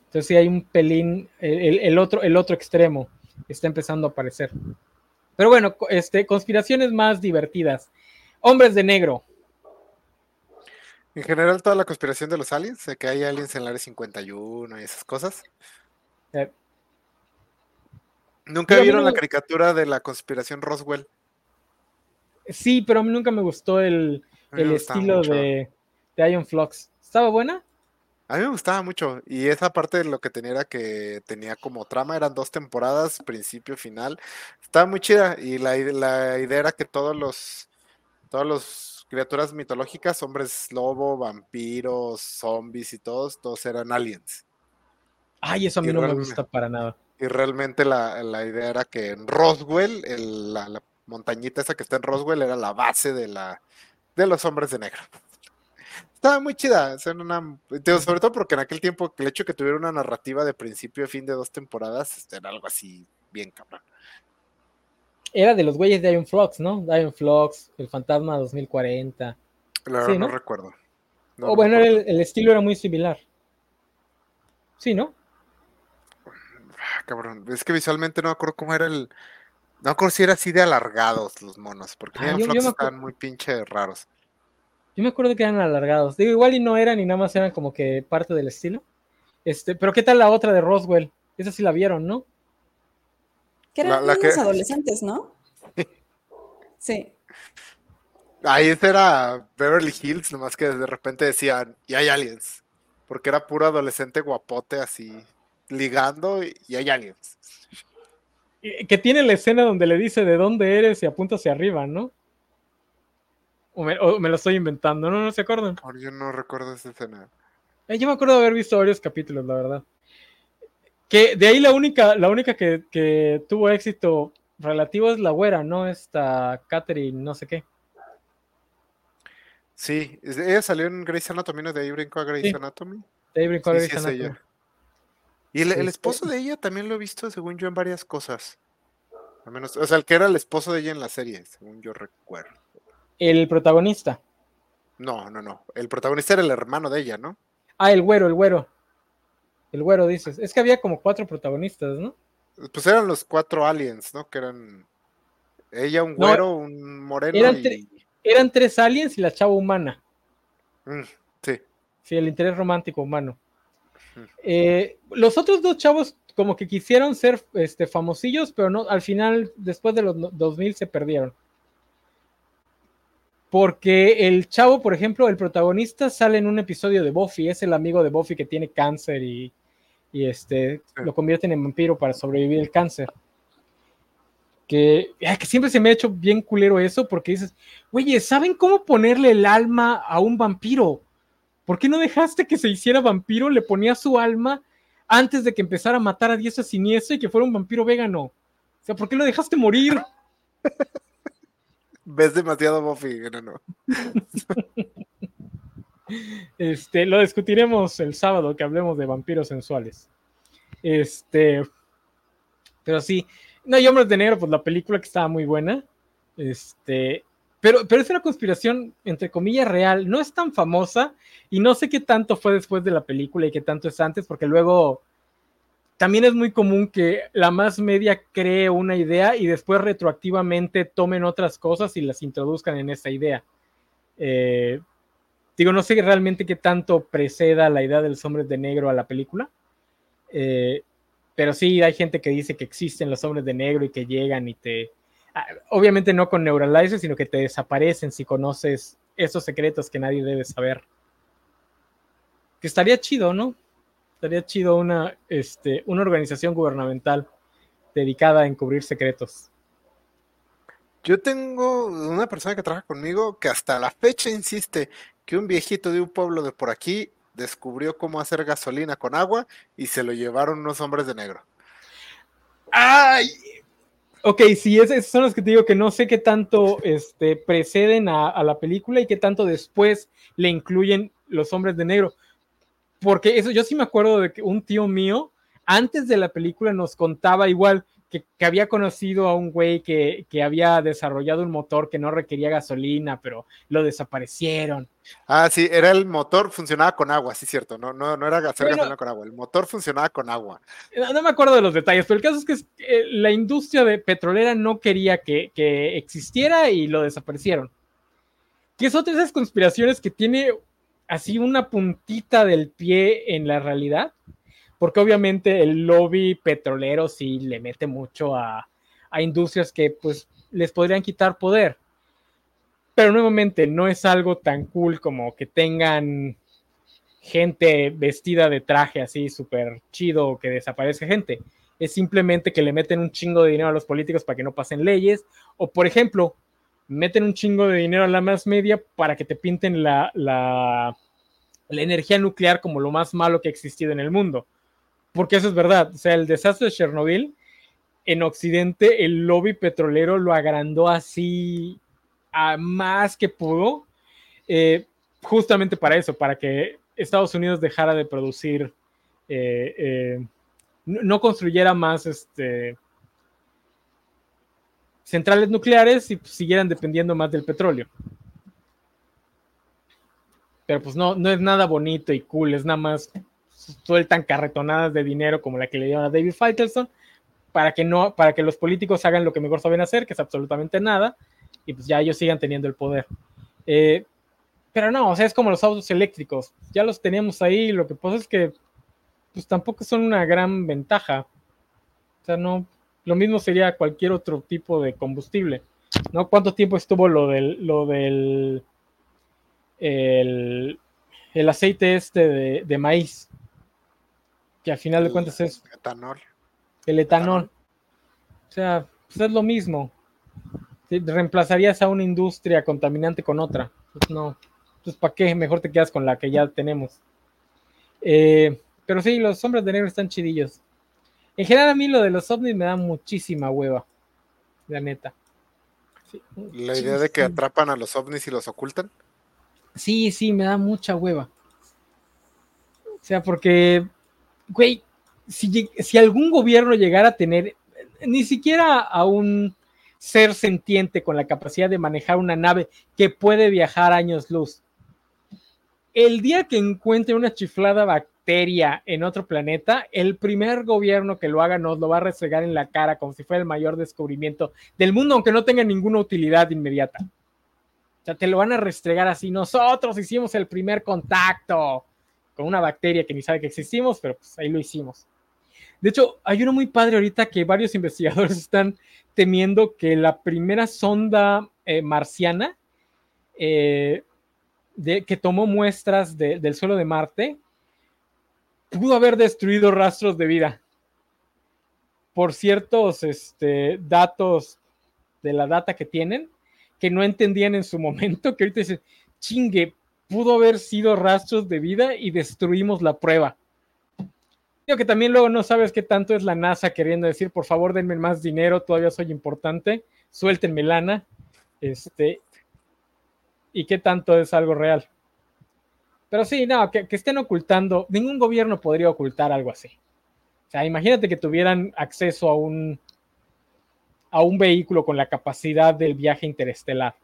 Entonces sí hay un pelín, el, otro, el otro extremo está empezando a aparecer. Pero bueno, este, conspiraciones más divertidas. Hombres de negro. En general, toda la conspiración de los aliens, de que hay aliens en el área 51 y esas cosas. Eh. ¿Nunca vieron la caricatura de la conspiración Roswell? Sí, pero a mí nunca me gustó el, estilo de, de Iron Flux. ¿Estaba buena? A mí me gustaba mucho. Y esa parte de lo que tenía era que tenía como trama, eran dos temporadas, principio, final. Estaba muy chida. Y la, la idea era que todos los, todos los criaturas mitológicas, hombres lobo, vampiros, zombies y todos, todos eran aliens. Ay, eso a mí no me gusta para nada. Y realmente la, idea era que en Roswell, el, la montañita esa que está en Roswell era la base de la de los hombres de negro. Estaba muy chida, sobre todo porque en aquel tiempo el hecho de que tuviera una narrativa de principio a fin de dos temporadas este, era algo así bien cabrón. Era de los güeyes de Iron Flux, ¿no? Iron Flux, El Fantasma 2040. Claro, ¿no? recuerdo. o bueno, el, estilo era muy similar. Sí, ¿no? Cabrón, es que visualmente no me acuerdo cómo era el, no recuerdo si era así de alargados los monos, porque ah, estaban muy pinche raros. Yo me acuerdo que eran alargados. Digo, igual y no eran y nada más eran como que parte del estilo. Este, pero ¿qué tal la otra de Roswell? Esa sí la vieron, ¿no? Que eran niños adolescentes, ¿no? [laughs] sí. Ahí era Beverly Hills, nomás que de repente decían, y hay aliens. Porque era puro adolescente guapote así, ligando y hay aliens que tiene la escena donde le dice de dónde eres y apunta hacia arriba, ¿no? O me, lo estoy inventando, ¿no? ¿No se acuerdan? Yo no recuerdo esa escena. Eh, yo me acuerdo de haber visto varios capítulos, la verdad. Que de ahí la única, la única que, tuvo éxito relativo es la güera, ¿no? Esta Catherine, no sé qué. Sí, ella salió en Grey's Anatomy, ¿no? De ahí brincó a Grey's Anatomy. De ahí brincó a Grey's Anatomy. Y el, esposo de ella también lo he visto, según yo, en varias cosas. Al menos, o sea, el que era el esposo de ella en la serie, según yo recuerdo. ¿El protagonista? No, no, no. El protagonista era el hermano de ella, ¿no? Ah, el güero, el güero. El güero, dices. Es que había como cuatro protagonistas, ¿no? Pues eran los cuatro aliens, ¿no? Que eran ella, un güero, un moreno. Eran, eran, tres aliens y la chava humana. Mm, sí. Sí, el interés romántico humano. Eh, los otros dos chavos como que quisieron ser este, famosillos, pero no, al final, después de los 2000, se perdieron. Porque el chavo, por ejemplo, el protagonista sale en un episodio de Buffy, es el amigo de Buffy que tiene cáncer y, este, lo convierten en vampiro para sobrevivir el cáncer. que, que siempre se me ha hecho bien culero eso, porque dices, oye, ¿saben cómo ponerle el alma a un vampiro? ¿Por qué no dejaste que se hiciera vampiro? Le ponía su alma antes de que empezara a matar a diestra siniestra y que fuera un vampiro vegano. O sea, ¿por qué lo dejaste morir? Ves demasiado Buffy, no, no. Este, lo discutiremos el sábado que hablemos de vampiros sensuales. Este, pero sí, no, y Hombres de Negro, pues la película que estaba muy buena. Este, pero, pero es una conspiración, entre comillas, real. No es tan famosa y no sé qué tanto fue después de la película y qué tanto es antes, porque luego también es muy común que la más media cree una idea y después retroactivamente tomen otras cosas y las introduzcan en esa idea. Eh, digo, no sé realmente qué tanto preceda la idea de los hombres de negro a la película. Eh, pero sí hay gente que dice que existen los hombres de negro y que llegan y te... Obviamente no con Neuralizer, sino que te desaparecen si conoces esos secretos que nadie debe saber. Que estaría chido, ¿no? Estaría chido una, este, una organización gubernamental dedicada a encubrir secretos. Yo tengo una persona que trabaja conmigo que hasta la fecha insiste que un viejito de un pueblo de por aquí descubrió cómo hacer gasolina con agua y se lo llevaron unos hombres de negro. ¡Ay! Ok, sí, esos son los que te digo que no sé qué tanto este, preceden a, la película y qué tanto después le incluyen los hombres de negro. Porque eso, yo sí me acuerdo de que un tío mío, antes de la película, nos contaba igual que, había conocido a un güey que, que, había desarrollado un motor que no requería gasolina, pero lo desaparecieron. Ah, sí, era el motor, funcionaba con agua, sí, cierto, no, no, no era gasolina con agua, el motor funcionaba con agua. No, me acuerdo de los detalles, pero el caso es que eh, la industria de petrolera no quería que, que existiera y lo desaparecieron. Que es otra de esas conspiraciones que tiene así una puntita del pie en la realidad porque obviamente el lobby petrolero sí le mete mucho a, industrias que pues les podrían quitar poder. Pero nuevamente no es algo tan cool como que tengan gente vestida de traje así súper chido o que desaparece gente. Es simplemente que le meten un chingo de dinero a los políticos para que no pasen leyes. O por ejemplo, meten un chingo de dinero a la más media para que te pinten la, la energía nuclear como lo más malo que ha existido en el mundo porque eso es verdad. O sea, el desastre de Chernobyl, en Occidente, el lobby petrolero lo agrandó así a más que pudo, eh, justamente para eso, para que Estados Unidos dejara de producir, eh, eh, no construyera más este, centrales nucleares y siguieran dependiendo más del petróleo. Pero pues no, no es nada bonito y cool, es nada más sueltan carretonadas de dinero como la que le dieron a David Faitelson para que no, para que los políticos hagan lo que mejor saben hacer, que es absolutamente nada, y pues ya ellos sigan teniendo el poder. Eh, pero no, o sea, es como los autos eléctricos, ya los teníamos ahí, lo que pasa es que pues tampoco son una gran ventaja. O sea, no, lo mismo sería cualquier otro tipo de combustible. ¿No? ¿Cuánto tiempo estuvo lo del, lo del el, el aceite este de maíz? Que al final de cuentas es etanol. el etanol. O sea, pues es lo mismo. Reemplazarías a una industria contaminante con otra. Pues no. Entonces, ¿para qué? Mejor te quedas con la que ya tenemos. Eh, pero sí, los hombres de negro están chidillos. En general, a mí lo de los ovnis me da muchísima hueva. La neta. la idea de que atrapan a los ovnis y los ocultan. Sí, sí, me da mucha hueva. O sea, porque güey, si, si algún gobierno llegara a tener ni siquiera a un ser sentiente con la capacidad de manejar una nave que puede viajar años luz, el día que encuentre una chiflada bacteria en otro planeta, el primer gobierno que lo haga nos lo va a restregar en la cara como si fuera el mayor descubrimiento del mundo, aunque no tenga ninguna utilidad inmediata. O sea, te lo van a restregar así. Nosotros hicimos el primer contacto con una bacteria que ni sabe que existimos, pero pues ahí lo hicimos. De hecho, hay uno muy padre ahorita que varios [laughs] investigadores están temiendo que la primera sonda eh, marciana eh, que tomó muestras del suelo de Marte pudo haber destruido rastros de vida. por ciertos este, datos de la data que tienen que no entendían en su momento, que ahorita dicen, chingue, pudo haber sido rastros de vida y destruimos la prueba. Digo que también luego no sabes qué tanto es la NASA queriendo decir, por favor, denme más dinero, todavía soy importante, suéltenme lana, este, y qué tanto es algo real. Pero sí, no, que, que estén ocultando, ningún gobierno podría ocultar algo así. O sea, imagínate que tuvieran acceso a un, a un vehículo con la capacidad del viaje interestelar.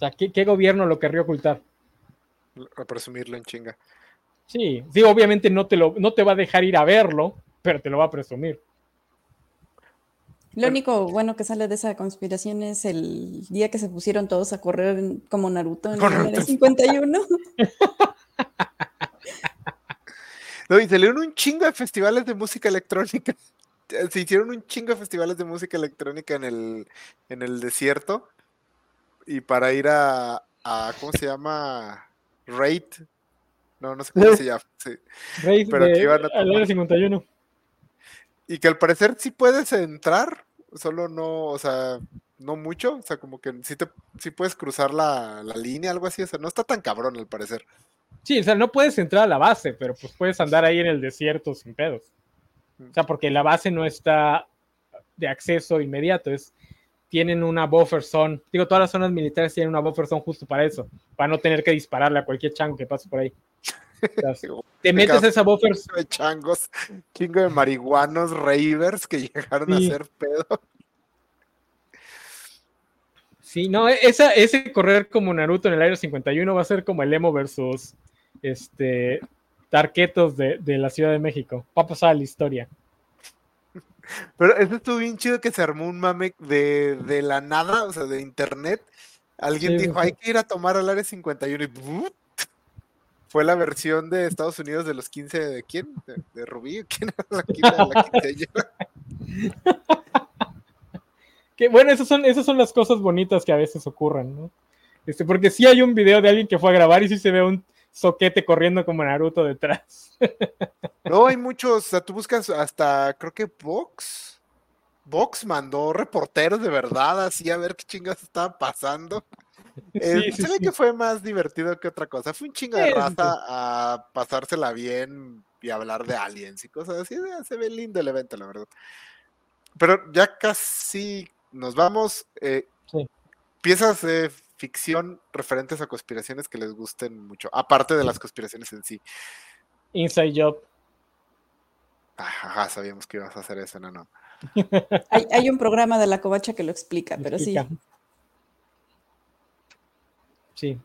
O sea, ¿qué, gobierno lo querría ocultar? A presumirlo en chinga. Sí, sí, obviamente no te, lo, no te va a dejar ir a verlo, pero te lo va a presumir. Lo único bueno que sale de esa conspiración es el día que se pusieron todos a correr como Naruto en el 51. [laughs] no, y salieron un chingo de festivales de música electrónica. Se hicieron un chingo de festivales de música electrónica en el, en el desierto. Y para ir a, a ¿cómo se llama? Raid. No, no sé cómo se llama. Sí. Raid Pero de, que iban a 51 y que al parecer sí puedes entrar, solo no, o sea, no mucho, o sea, como que sí, te, sí puedes cruzar la, línea, algo así, o sea, no está tan cabrón al parecer. Sí, o sea, no puedes entrar a la base, pero pues puedes andar ahí en el desierto sin pedos. O sea, porque la base no está de acceso inmediato, es tienen una buffer zone. Digo, todas las zonas militares tienen una buffer zone justo para eso, para no tener que dispararle a cualquier chango que pase por ahí. [laughs] te metes esa buffer. De changos, chingo de marihuanos, ravers que [laughs] llegaron a ser pedo. Sí, no, esa, ese correr como Naruto en el Aire 51 va a ser como el Emo versus este Tarquetos de, de la Ciudad de México. Va a pasar a la historia. Pero eso estuvo bien chido que se armó un mame de, de la nada, o sea, de internet. Alguien dijo, hay que ir a tomar al área 51 y fue la versión de Estados Unidos de los 15 de quién? De, Rubí, ¿quién era la, [laughs] que bueno, esas son, esas son las cosas bonitas que a veces ocurren, ¿no? Este, porque sí hay un video de alguien que fue a grabar y sí se ve un soquete corriendo como Naruto detrás. [laughs] No, hay muchos, o sea, tú buscas hasta, creo que Vox, Vox mandó reporteros de verdad así a ver qué chingas estaba pasando. Eh, se ve que fue más divertido que otra cosa. Fue un chingo de raza a pasársela bien y hablar de aliens y cosas así. Eh, se ve lindo el evento, la verdad. Pero ya casi nos vamos. Eh, piezas de ficción referentes a conspiraciones que les gusten mucho, aparte de las conspiraciones en sí. Inside Job. Ajá, sabíamos que ibas a hacer eso, no, no. [laughs] hay, un programa de la covacha que lo explica, pero sí. Sí.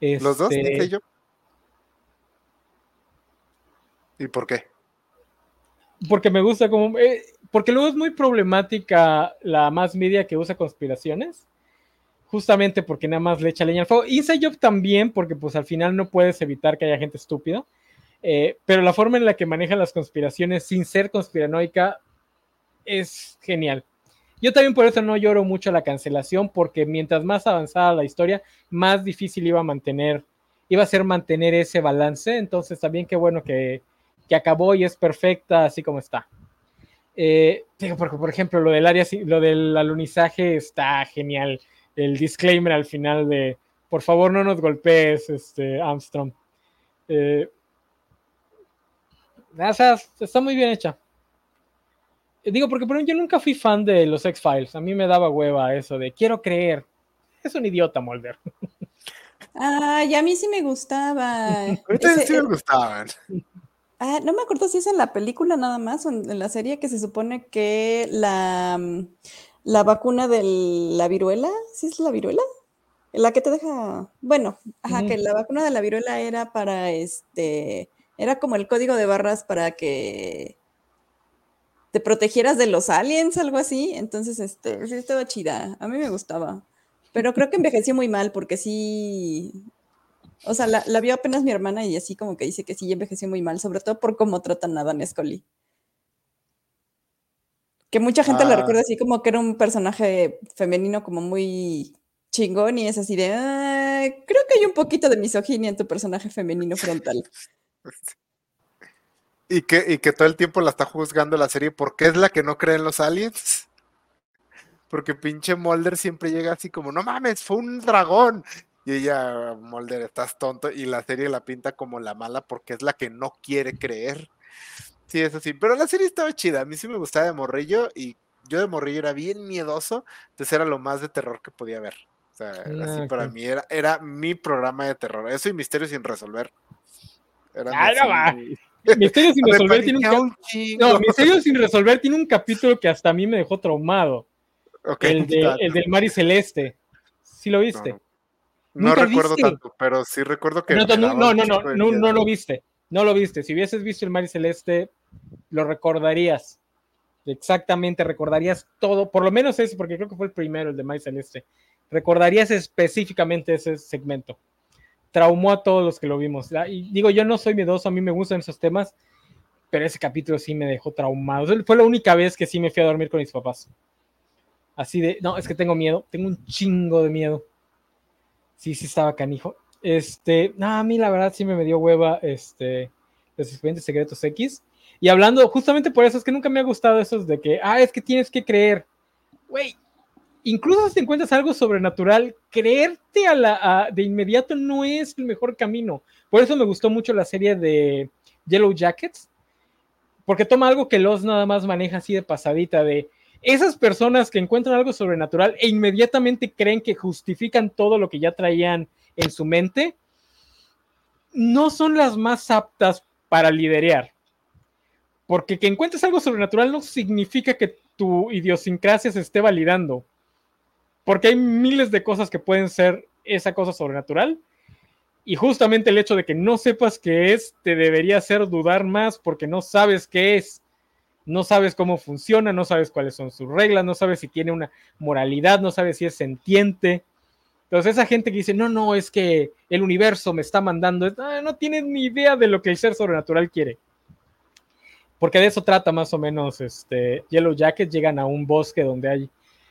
¿Los dos? Este yo? ¿Y por qué? Porque me gusta como... Eh, porque luego es muy problemática la más media que usa conspiraciones. Justamente porque nada más le echa leña al fuego. Inside Job también, porque pues al final no puedes evitar que haya gente estúpida. Eh, pero la forma en la que manejan las conspiraciones sin ser conspiranoica es genial. Yo también por eso no lloro mucho la cancelación, porque mientras más avanzada la historia, más difícil iba a mantener, iba a ser mantener ese balance. Entonces también qué bueno que, acabó y es perfecta así como está. Eh, porque, por ejemplo, lo del área, lo del alunizaje está genial. El disclaimer al final de por favor no nos golpees, este Armstrong. Eh, está muy bien hecha. Digo, porque por yo nunca fui fan de los X-Files. A mí me daba hueva eso de quiero creer. Es un idiota, Mulder. Ay, a mí sí me gustaba. [laughs] Ahorita sí me gustaban. Ah, no me acuerdo si es en la película nada más o en, la serie que se supone que la, la vacuna de la viruela, ¿sí es la viruela? La que te deja, bueno, ajá, que la vacuna de la viruela era para este, era como el código de barras para que te protegieras de los aliens, algo así. Entonces, este, sí estaba chida. A mí me gustaba. Pero creo que envejeció muy mal porque sí. O sea, la, vio apenas mi hermana y así como que dice que sí envejeció muy mal, sobre todo por cómo tratan a Dan Scully. Que mucha gente la ah. recuerda así como que era un personaje femenino como muy chingón y es así de, creo que hay un poquito de misoginia en tu personaje femenino frontal. [laughs] y, que, y que todo el tiempo la está juzgando la serie porque es la que no cree en los aliens. [laughs] Porque pinche Mulder siempre llega así como, no mames, fue un dragón. Y ella, Mulder, estás tonto. Y la serie la pinta como la mala porque es la que no quiere creer. Sí, eso sí. Pero la serie estaba chida. A mí sí me gustaba de morrillo y yo de morrillo era bien miedoso. Entonces era lo más de terror que podía ver. O sea, así Ah, para ok. mí era, era mi programa de terror. Eso y Misterio sin resolver. Ah, no así- Misterio sin [laughs] resolver tiene un, no, Misterio sin resolver tiene un capítulo que hasta a mí me dejó traumado. El, de, el del Mar y Celeste. ¿Sí lo viste? no. No ¿Nunca recuerdo viste? tanto, pero sí recuerdo que. No, no, no, no, no, no lo viste. No lo viste. Si hubieses visto el Mar y Celeste, lo recordarías. Exactamente, recordarías todo, por lo menos ese, porque creo que fue el primero, el de Mar y Celeste. Recordarías específicamente ese segmento. Traumó a todos los que lo vimos. La- Y digo, yo no soy miedoso, a mí me gustan esos temas, pero ese capítulo sí me dejó traumado. Fue la única vez que sí me fui a dormir con mis papás. Así de, no, es que tengo miedo, tengo un chingo de miedo. Sí, sí estaba canijo. Este, no, a mí la verdad sí me dio hueva este, los expedientes secretos X. Y hablando, justamente por eso es que nunca me ha gustado esos de que, ah, es que tienes que creer. Güey, incluso si encuentras algo sobrenatural, creerte a la, de inmediato no es el mejor camino. Por eso me gustó mucho la serie de Yellow Jackets, porque toma algo que los nada más maneja así de pasadita, de esas personas que encuentran algo sobrenatural e inmediatamente creen que justifican todo lo que ya traían en su mente, no son las más aptas para liderear. Porque que encuentres algo sobrenatural no significa que tu idiosincrasia se esté validando. Porque hay miles de cosas que pueden ser esa cosa sobrenatural. Y justamente el hecho de que no sepas qué es te debería hacer dudar más porque no sabes qué es. No sabes cómo funciona, no sabes cuáles son sus reglas, no sabes si tiene una moralidad, no sabes si es sentiente. Entonces esa gente que dice, no, no, es que el universo me está mandando, ah, no tienes ni idea de lo que el ser sobrenatural quiere. Porque de eso trata más o menos este, Yellow Jackets, llegan a un bosque donde hay,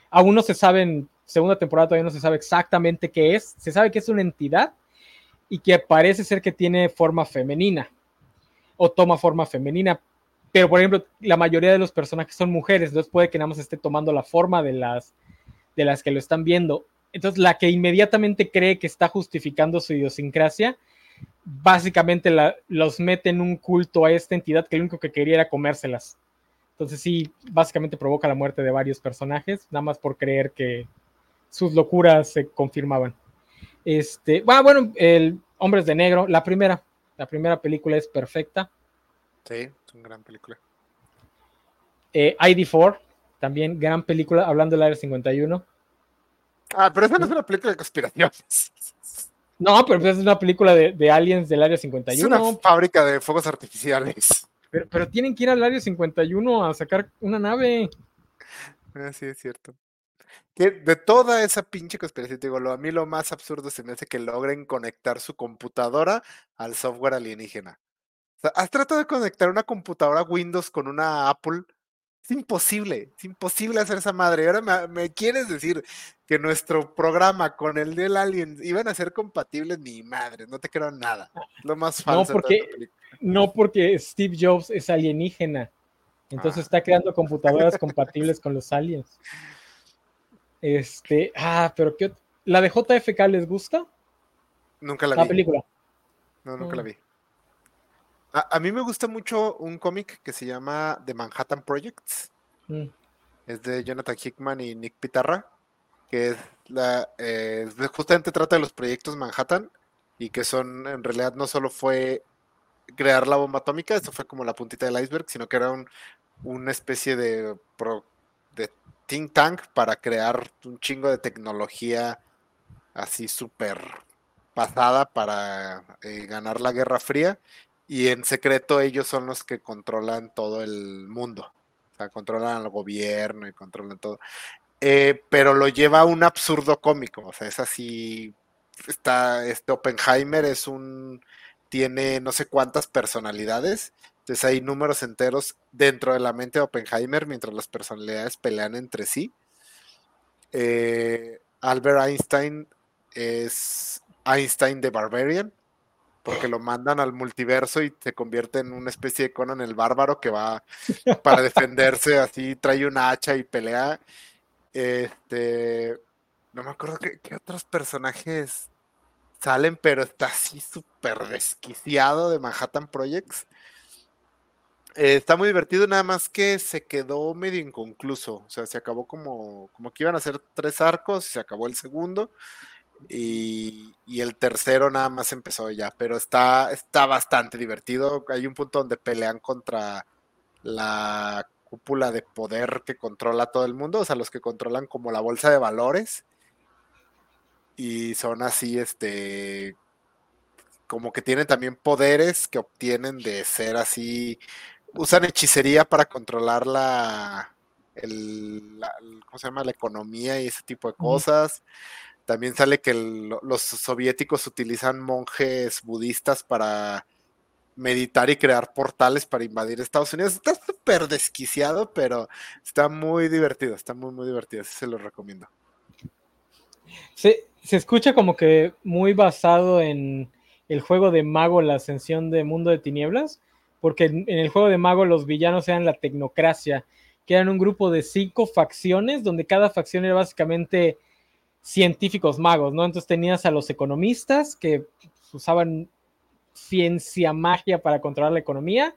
aún no se sabe, en segunda temporada todavía no se sabe exactamente qué es, se sabe que es una entidad y que parece ser que tiene forma femenina o toma forma femenina, pero por ejemplo la mayoría de los personajes son mujeres, entonces puede que nada más esté tomando la forma de las, de las que lo están viendo. Entonces la que inmediatamente cree que está justificando su idiosincrasia, básicamente la, los mete en un culto a esta entidad que lo único que quería era comérselas. Entonces sí, básicamente provoca la muerte de varios personajes, nada más por creer que sus locuras se confirmaban. Este, ah, bueno, el Hombres de Negro, la primera, la primera película es perfecta. Sí, es una gran película. Eh, ID4, también gran película, hablando del Área 51. Ah, pero esa no es una película de conspiraciones. [laughs] No, pero pues es una película de, de aliens del Área Es 51. una fábrica de fuegos artificiales. Pero, pero tienen que ir al Área 51 a sacar una nave. Ah, sí, es cierto. Que de toda esa pinche conspiración, te digo, lo, a mí lo más absurdo se me hace que logren conectar su computadora al software alienígena. O sea, ¿has tratado de conectar una computadora Windows con una Apple? Es imposible, es imposible hacer esa madre. Ahora me, me quieres decir que nuestro programa con el del Alien iban a ser compatibles, ni madre, no te creo nada. Lo más No, falso toda porque-. No porque Steve Jobs es alienígena. Ah. está creando computadoras compatibles con los aliens. Este, ah, pero ¿qué ¿La de JFK les gusta? Nunca la La vi. película. No, nunca la Mm. vi. A, a mí me gusta mucho un cómic que se llama The Manhattan Projects. Mm. Es de Jonathan Hickman y Nick Pitarra. Que es la. eh, justamente trata de los proyectos Manhattan. Y que son, en realidad, no solo fue crear la bomba atómica, eso fue como la puntita del iceberg, sino que era un, una especie de, pro- de think tank para crear un chingo de tecnología así súper pasada para eh, ganar la Guerra Fría y en secreto ellos son los que controlan todo el mundo. O sea, controlan al gobierno y controlan todo. Eh, pero lo lleva a un absurdo cómico. O sea, es así. Está, este Oppenheimer es un. Tiene no sé cuántas personalidades. Entonces hay números enteros dentro de la mente de Oppenheimer mientras las personalidades pelean entre sí. Eh, Albert Einstein es Einstein de Barbarian. Porque lo mandan al multiverso y se convierte en una especie de Conan el bárbaro que va para defenderse, así trae una hacha y pelea. Este, no me acuerdo qué, otros personajes salen, pero está así súper desquiciado de Manhattan Projects. Eh, está muy divertido, nada más que se quedó medio inconcluso. O sea, se acabó como, como que iban a ser tres arcos, se acabó el segundo. Y, el tercero nada más empezó ya, pero está, está bastante divertido. Hay un punto donde pelean contra la cúpula de poder que controla todo el mundo, o sea, los que controlan como la bolsa de valores. Y son así, este, como que tienen también poderes que obtienen de ser así, usan hechicería para controlar la, el, ¿cómo se llama? La economía y ese tipo de cosas. También sale que los soviéticos utilizan monjes budistas para meditar y crear portales para invadir Estados Unidos. Está súper desquiciado, pero está muy divertido, está muy, muy divertido. se lo recomiendo. Se, se escucha como que muy basado en el juego de Mago, la ascensión de Mundo de Tinieblas, porque en el juego de Mago los villanos eran la tecnocracia, que eran un grupo de cinco facciones, donde cada facción era básicamente científicos magos, ¿no? Entonces tenías a los economistas que usaban ciencia magia para controlar la economía,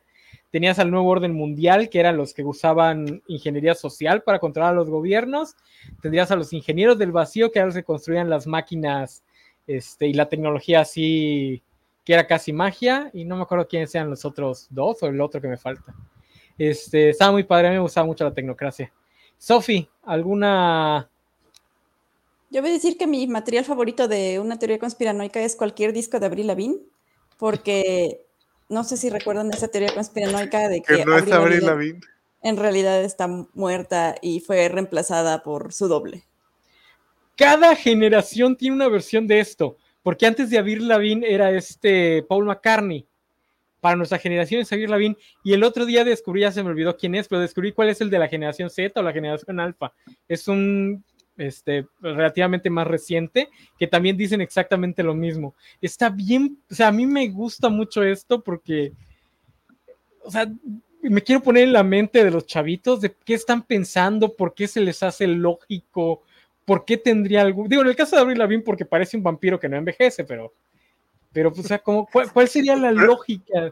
tenías al nuevo orden mundial, que eran los que usaban ingeniería social para controlar a los gobiernos, tendrías a los ingenieros del vacío, que eran los que construían las máquinas este, y la tecnología así, que era casi magia, y no me acuerdo quiénes sean los otros dos o el otro que me falta. Este, estaba muy padre, a mí me gustaba mucho la tecnocracia. Sofi, ¿alguna yo voy a decir que mi material favorito de una teoría conspiranoica es cualquier disco de Avril Lavigne, porque no sé si recuerdan esa teoría conspiranoica de que, no es Avril Lavigne. En realidad está muerta y fue reemplazada por su doble. Cada generación tiene una versión de esto, porque antes de Avril Lavigne era este Paul McCartney. Para nuestra generación es Avril Lavigne y el otro día descubrí, ya se me olvidó quién es, pero descubrí cuál es el de la generación Z o la generación alfa. Es un este, relativamente más reciente, que también dicen exactamente lo mismo. Está bien, o sea, a mí me gusta mucho esto porque, o sea, me quiero poner en la mente de los chavitos de qué están pensando, por qué se les hace lógico, por qué tendría algo. Digo, en el caso de Abril Lavigne, porque parece un vampiro que no envejece, pero, pero, o sea, como, ¿cuál, sería la lógica?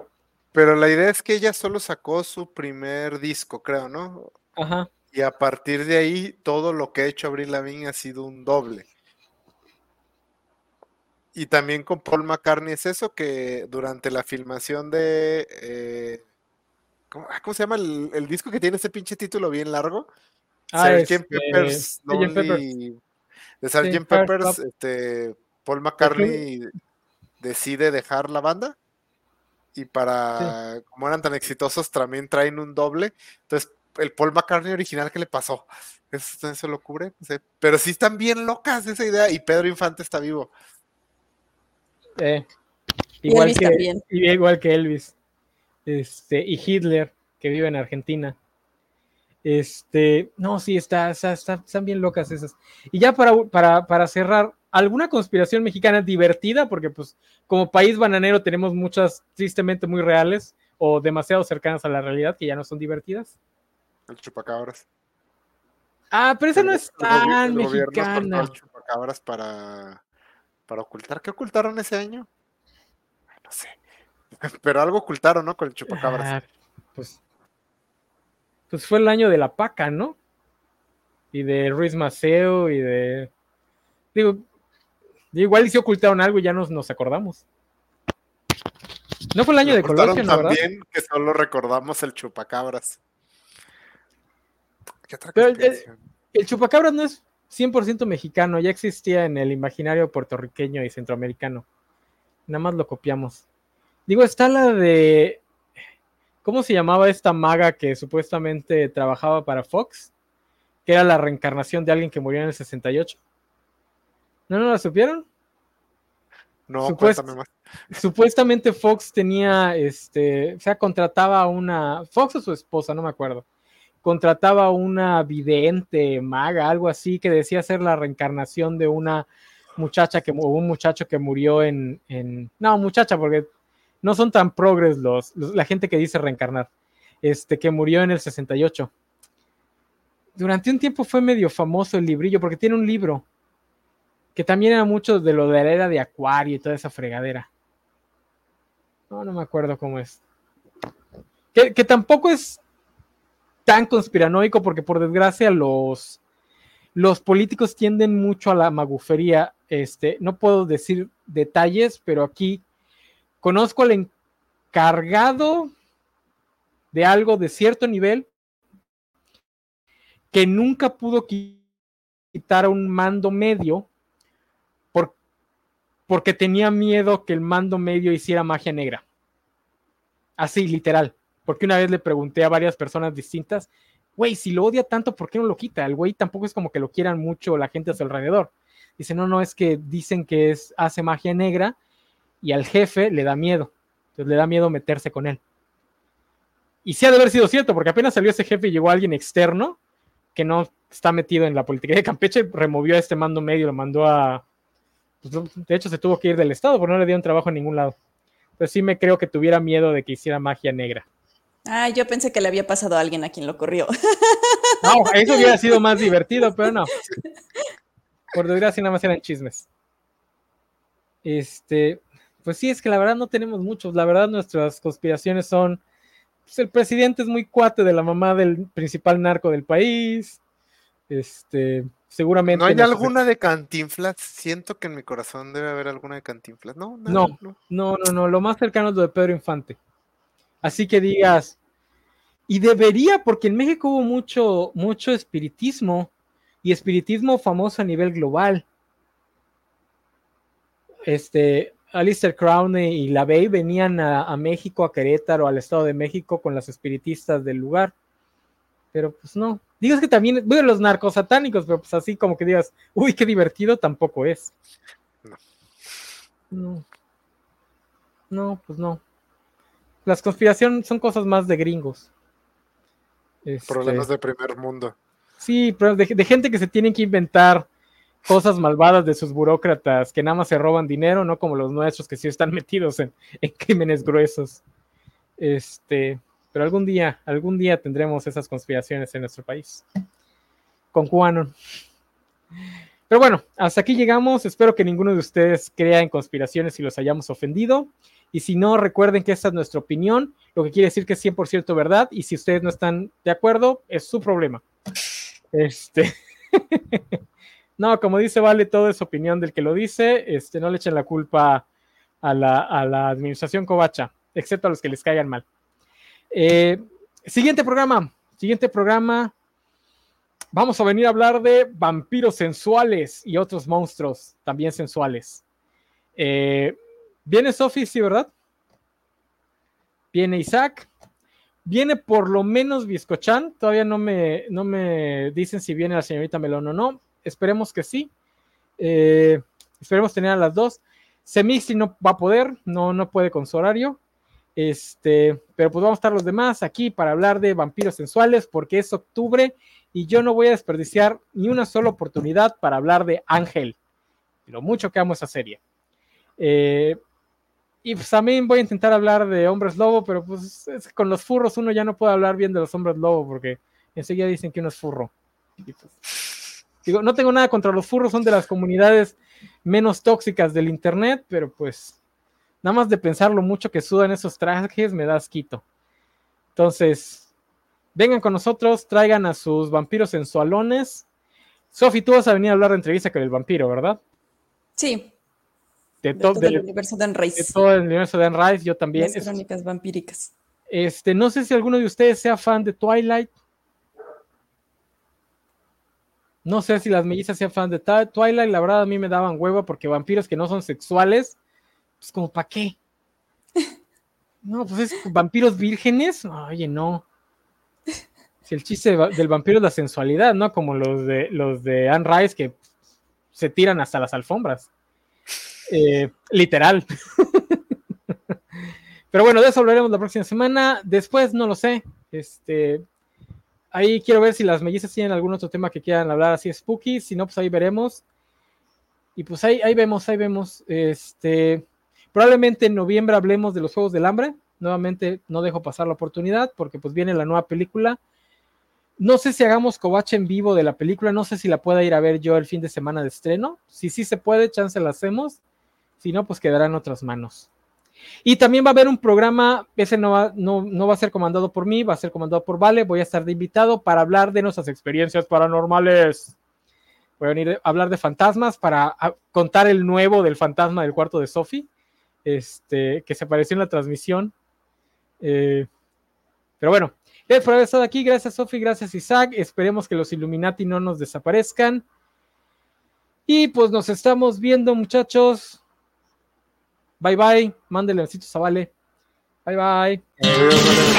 Pero la idea es que ella solo sacó su primer disco, creo, ¿no? Ajá. Y a partir de ahí, todo lo que ha hecho Abril Lavigne ha sido un doble. Y también con Paul McCartney es eso, que durante la filmación de... Eh, ah, ¿cómo, se llama el, disco que tiene ese pinche título bien largo? Ah, Sgt. Este, Peppers, De Sgt. Peppers, este, Paul McCartney decide dejar la banda y para, como eran tan exitosos, también traen un doble. Entonces el Paul McCartney original que le pasó. Eso, lo cubre. Pero sí están bien locas esa idea. Y Pedro Infante está vivo. Eh, igual, que, igual que Elvis. Este, y Hitler, que vive en Argentina. Este, no, sí, está, están bien locas esas. Y ya para, para, para cerrar, ¿alguna conspiración mexicana divertida? Porque pues como país bananero tenemos muchas tristemente muy reales o demasiado cercanas a la realidad que ya no son divertidas. El chupacabras. Ah, pero eso no es tan mexicana. El chupacabras para, para ocultar. ¿Qué ocultaron ese año? No sé. [laughs] Pero algo ocultaron, ¿no? Con el chupacabras. Ah, pues, pues fue el año de la paca, ¿no? Y de Ruiz Maceo y de. Digo, igual si ocultaron algo y ya nos, nos acordamos. No fue el año de Colosio, ¿no? También que solo recordamos el chupacabras el, chupacabras no es 100% mexicano, ya existía en el imaginario puertorriqueño y centroamericano. Nada más lo copiamos. Digo, está la de. ¿Cómo se llamaba esta maga que supuestamente trabajaba para Fox? Que era la reencarnación de alguien que murió en el 68. ¿No, no la supieron? No, [laughs] Supuestamente Fox tenía, este, o sea, contrataba a una, Fox o su esposa, no me acuerdo, contrataba una vidente, maga, algo así, que decía ser la reencarnación de una muchacha que hubo un muchacho que murió en, no muchacha porque no son tan progres los, la gente que dice reencarnar este que murió en el 68 durante un tiempo fue medio famoso el librillo porque tiene un libro que también era mucho de lo de la era de acuario y toda esa fregadera. No no me acuerdo cómo es. Que, que tampoco es tan conspiranoico porque por desgracia los los políticos tienden mucho a la magufería. Este, no puedo decir detalles, pero aquí conozco al encargado de algo de cierto nivel que nunca pudo quitar un mando medio por, porque tenía miedo que el mando medio hiciera magia negra. Así, literal. Porque una vez le pregunté a varias personas distintas güey, si lo odia tanto, ¿por qué no lo quita? El güey tampoco es como que lo quieran mucho la gente a su alrededor. Dice, no, no, es que dicen que es, hace magia negra y al jefe le da miedo. Entonces le da miedo meterse con él. Y sí ha de haber sido cierto, porque apenas salió ese jefe y llegó alguien externo que no está metido en la política de Campeche, removió a este mando medio, lo mandó a... Pues, de hecho, se tuvo que ir del Estado, porque no le dieron trabajo en ningún lado. Entonces sí me creo que tuviera miedo de que hiciera magia negra. Ah, yo pensé que le había pasado a alguien a quien lo corrió. [laughs] No, eso hubiera sido más divertido, pero no. Por desgracia, nada más eran chismes. Este, pues sí, es que la verdad no tenemos muchos. La verdad, nuestras conspiraciones son. Pues el presidente es muy cuate de la mamá del principal narco del país. Este, seguramente. ¿No hay alguna de Cantinflas? Siento que en mi corazón debe haber alguna de Cantinflas. No, no, no, no, no. Lo más cercano es lo de Pedro Infante. Así que digas, y debería, porque en México hubo mucho, mucho espiritismo y espiritismo famoso a nivel global. Este, Alistair Crowley y la Bey venían a, México, a Querétaro, al Estado de México con las espiritistas del lugar. Pero pues no. Digas que también, bueno, los narcos satánicos, pero pues así como que digas, uy, qué divertido, tampoco es. No. No, pues no las conspiraciones son cosas más de gringos. Problemas este, de primer mundo. Sí, pero de, gente que se tienen que inventar cosas malvadas de sus burócratas que nada más se roban dinero, no como los nuestros que sí están [laughs] metidos en, crímenes gruesos. Este, pero algún día, algún día tendremos esas conspiraciones en nuestro país. Con Cuano. Pero bueno, hasta aquí llegamos. Espero que ninguno de ustedes crea en conspiraciones y los hayamos ofendido. Y si no, recuerden que esta es nuestra opinión, lo que quiere decir que es 100% verdad. Y si ustedes no están de acuerdo, es su problema. Este. [laughs] no, como dice Vale, todo es opinión del que lo dice. Este, no le echen la culpa a la, administración Covacha, excepto a los que les caigan mal. Eh, siguiente programa. Siguiente programa. Vamos a venir a hablar de vampiros sensuales y otros monstruos también sensuales. Eh, Viene Sophie, sí, ¿verdad? Viene Isaac. Viene por lo menos Biscochan. Todavía no me, no me dicen si viene la señorita Melón o no. Esperemos que sí. Eh, esperemos tener a las dos. Semixi no va a poder, no, no puede con su horario. Este, pero pues vamos a estar los demás aquí para hablar de vampiros sensuales porque es octubre y yo no voy a desperdiciar ni una sola oportunidad para hablar de Ángel. Lo mucho que amo esa serie. Eh, y pues también voy a intentar hablar de hombres lobo, pero pues con los furros uno ya no puede hablar bien de los hombres lobo porque enseguida dicen que uno es furro. Pues, digo, no tengo nada contra los furros, son de las comunidades menos tóxicas del internet, pero pues nada más de pensar lo mucho que sudan esos trajes me da asquito. Entonces, vengan con nosotros, traigan a sus vampiros sensualones. Sofi, tú vas a venir a hablar de entrevista con el vampiro, ¿verdad? Sí de, todo el universo de Enrise. De todo el universo de Enrise, yo también. Las crónicas vampíricas. Este, no sé si alguno de ustedes sea fan de Twilight. No sé si las mellizas sean fan de Twilight. La verdad, a mí me daban hueva porque vampiros que no son sexuales, pues, como, ¿para qué? [laughs] No, pues es vampiros vírgenes. Oye, no. Si el chiste del vampiro es la sensualidad, ¿no? Como los de los de Anne Rice que se tiran hasta las alfombras. Eh, literal. [laughs] Pero bueno, de eso hablaremos la próxima semana. Después, no lo sé. Este, ahí quiero ver si las mellizas tienen algún otro tema que quieran hablar así spooky. Si no, pues ahí veremos. Y pues ahí, ahí vemos, ahí vemos. Este, probablemente en noviembre hablemos de los Juegos del Hambre. Nuevamente no dejo pasar la oportunidad porque pues viene la nueva película. No sé si hagamos covache en vivo de la película, no sé si la pueda ir a ver yo el fin de semana de estreno. Si sí se puede, chance la hacemos. Si no, pues quedará en otras manos. Y también va a haber un programa, ese no va, no, no va a ser comandado por mí, va a ser comandado por Vale. Voy a estar de invitado para hablar de nuestras experiencias paranormales. Voy a venir a hablar de fantasmas para contar el nuevo del fantasma del cuarto de Sophie, este, que se apareció en la transmisión. Eh, pero bueno, gracias por haber estado aquí. Gracias, Sophie. Gracias, Isaac. Esperemos que los Illuminati no nos desaparezcan. Y pues nos estamos viendo, muchachos. Bye bye. Mándele besitos a Vale. Bye bye.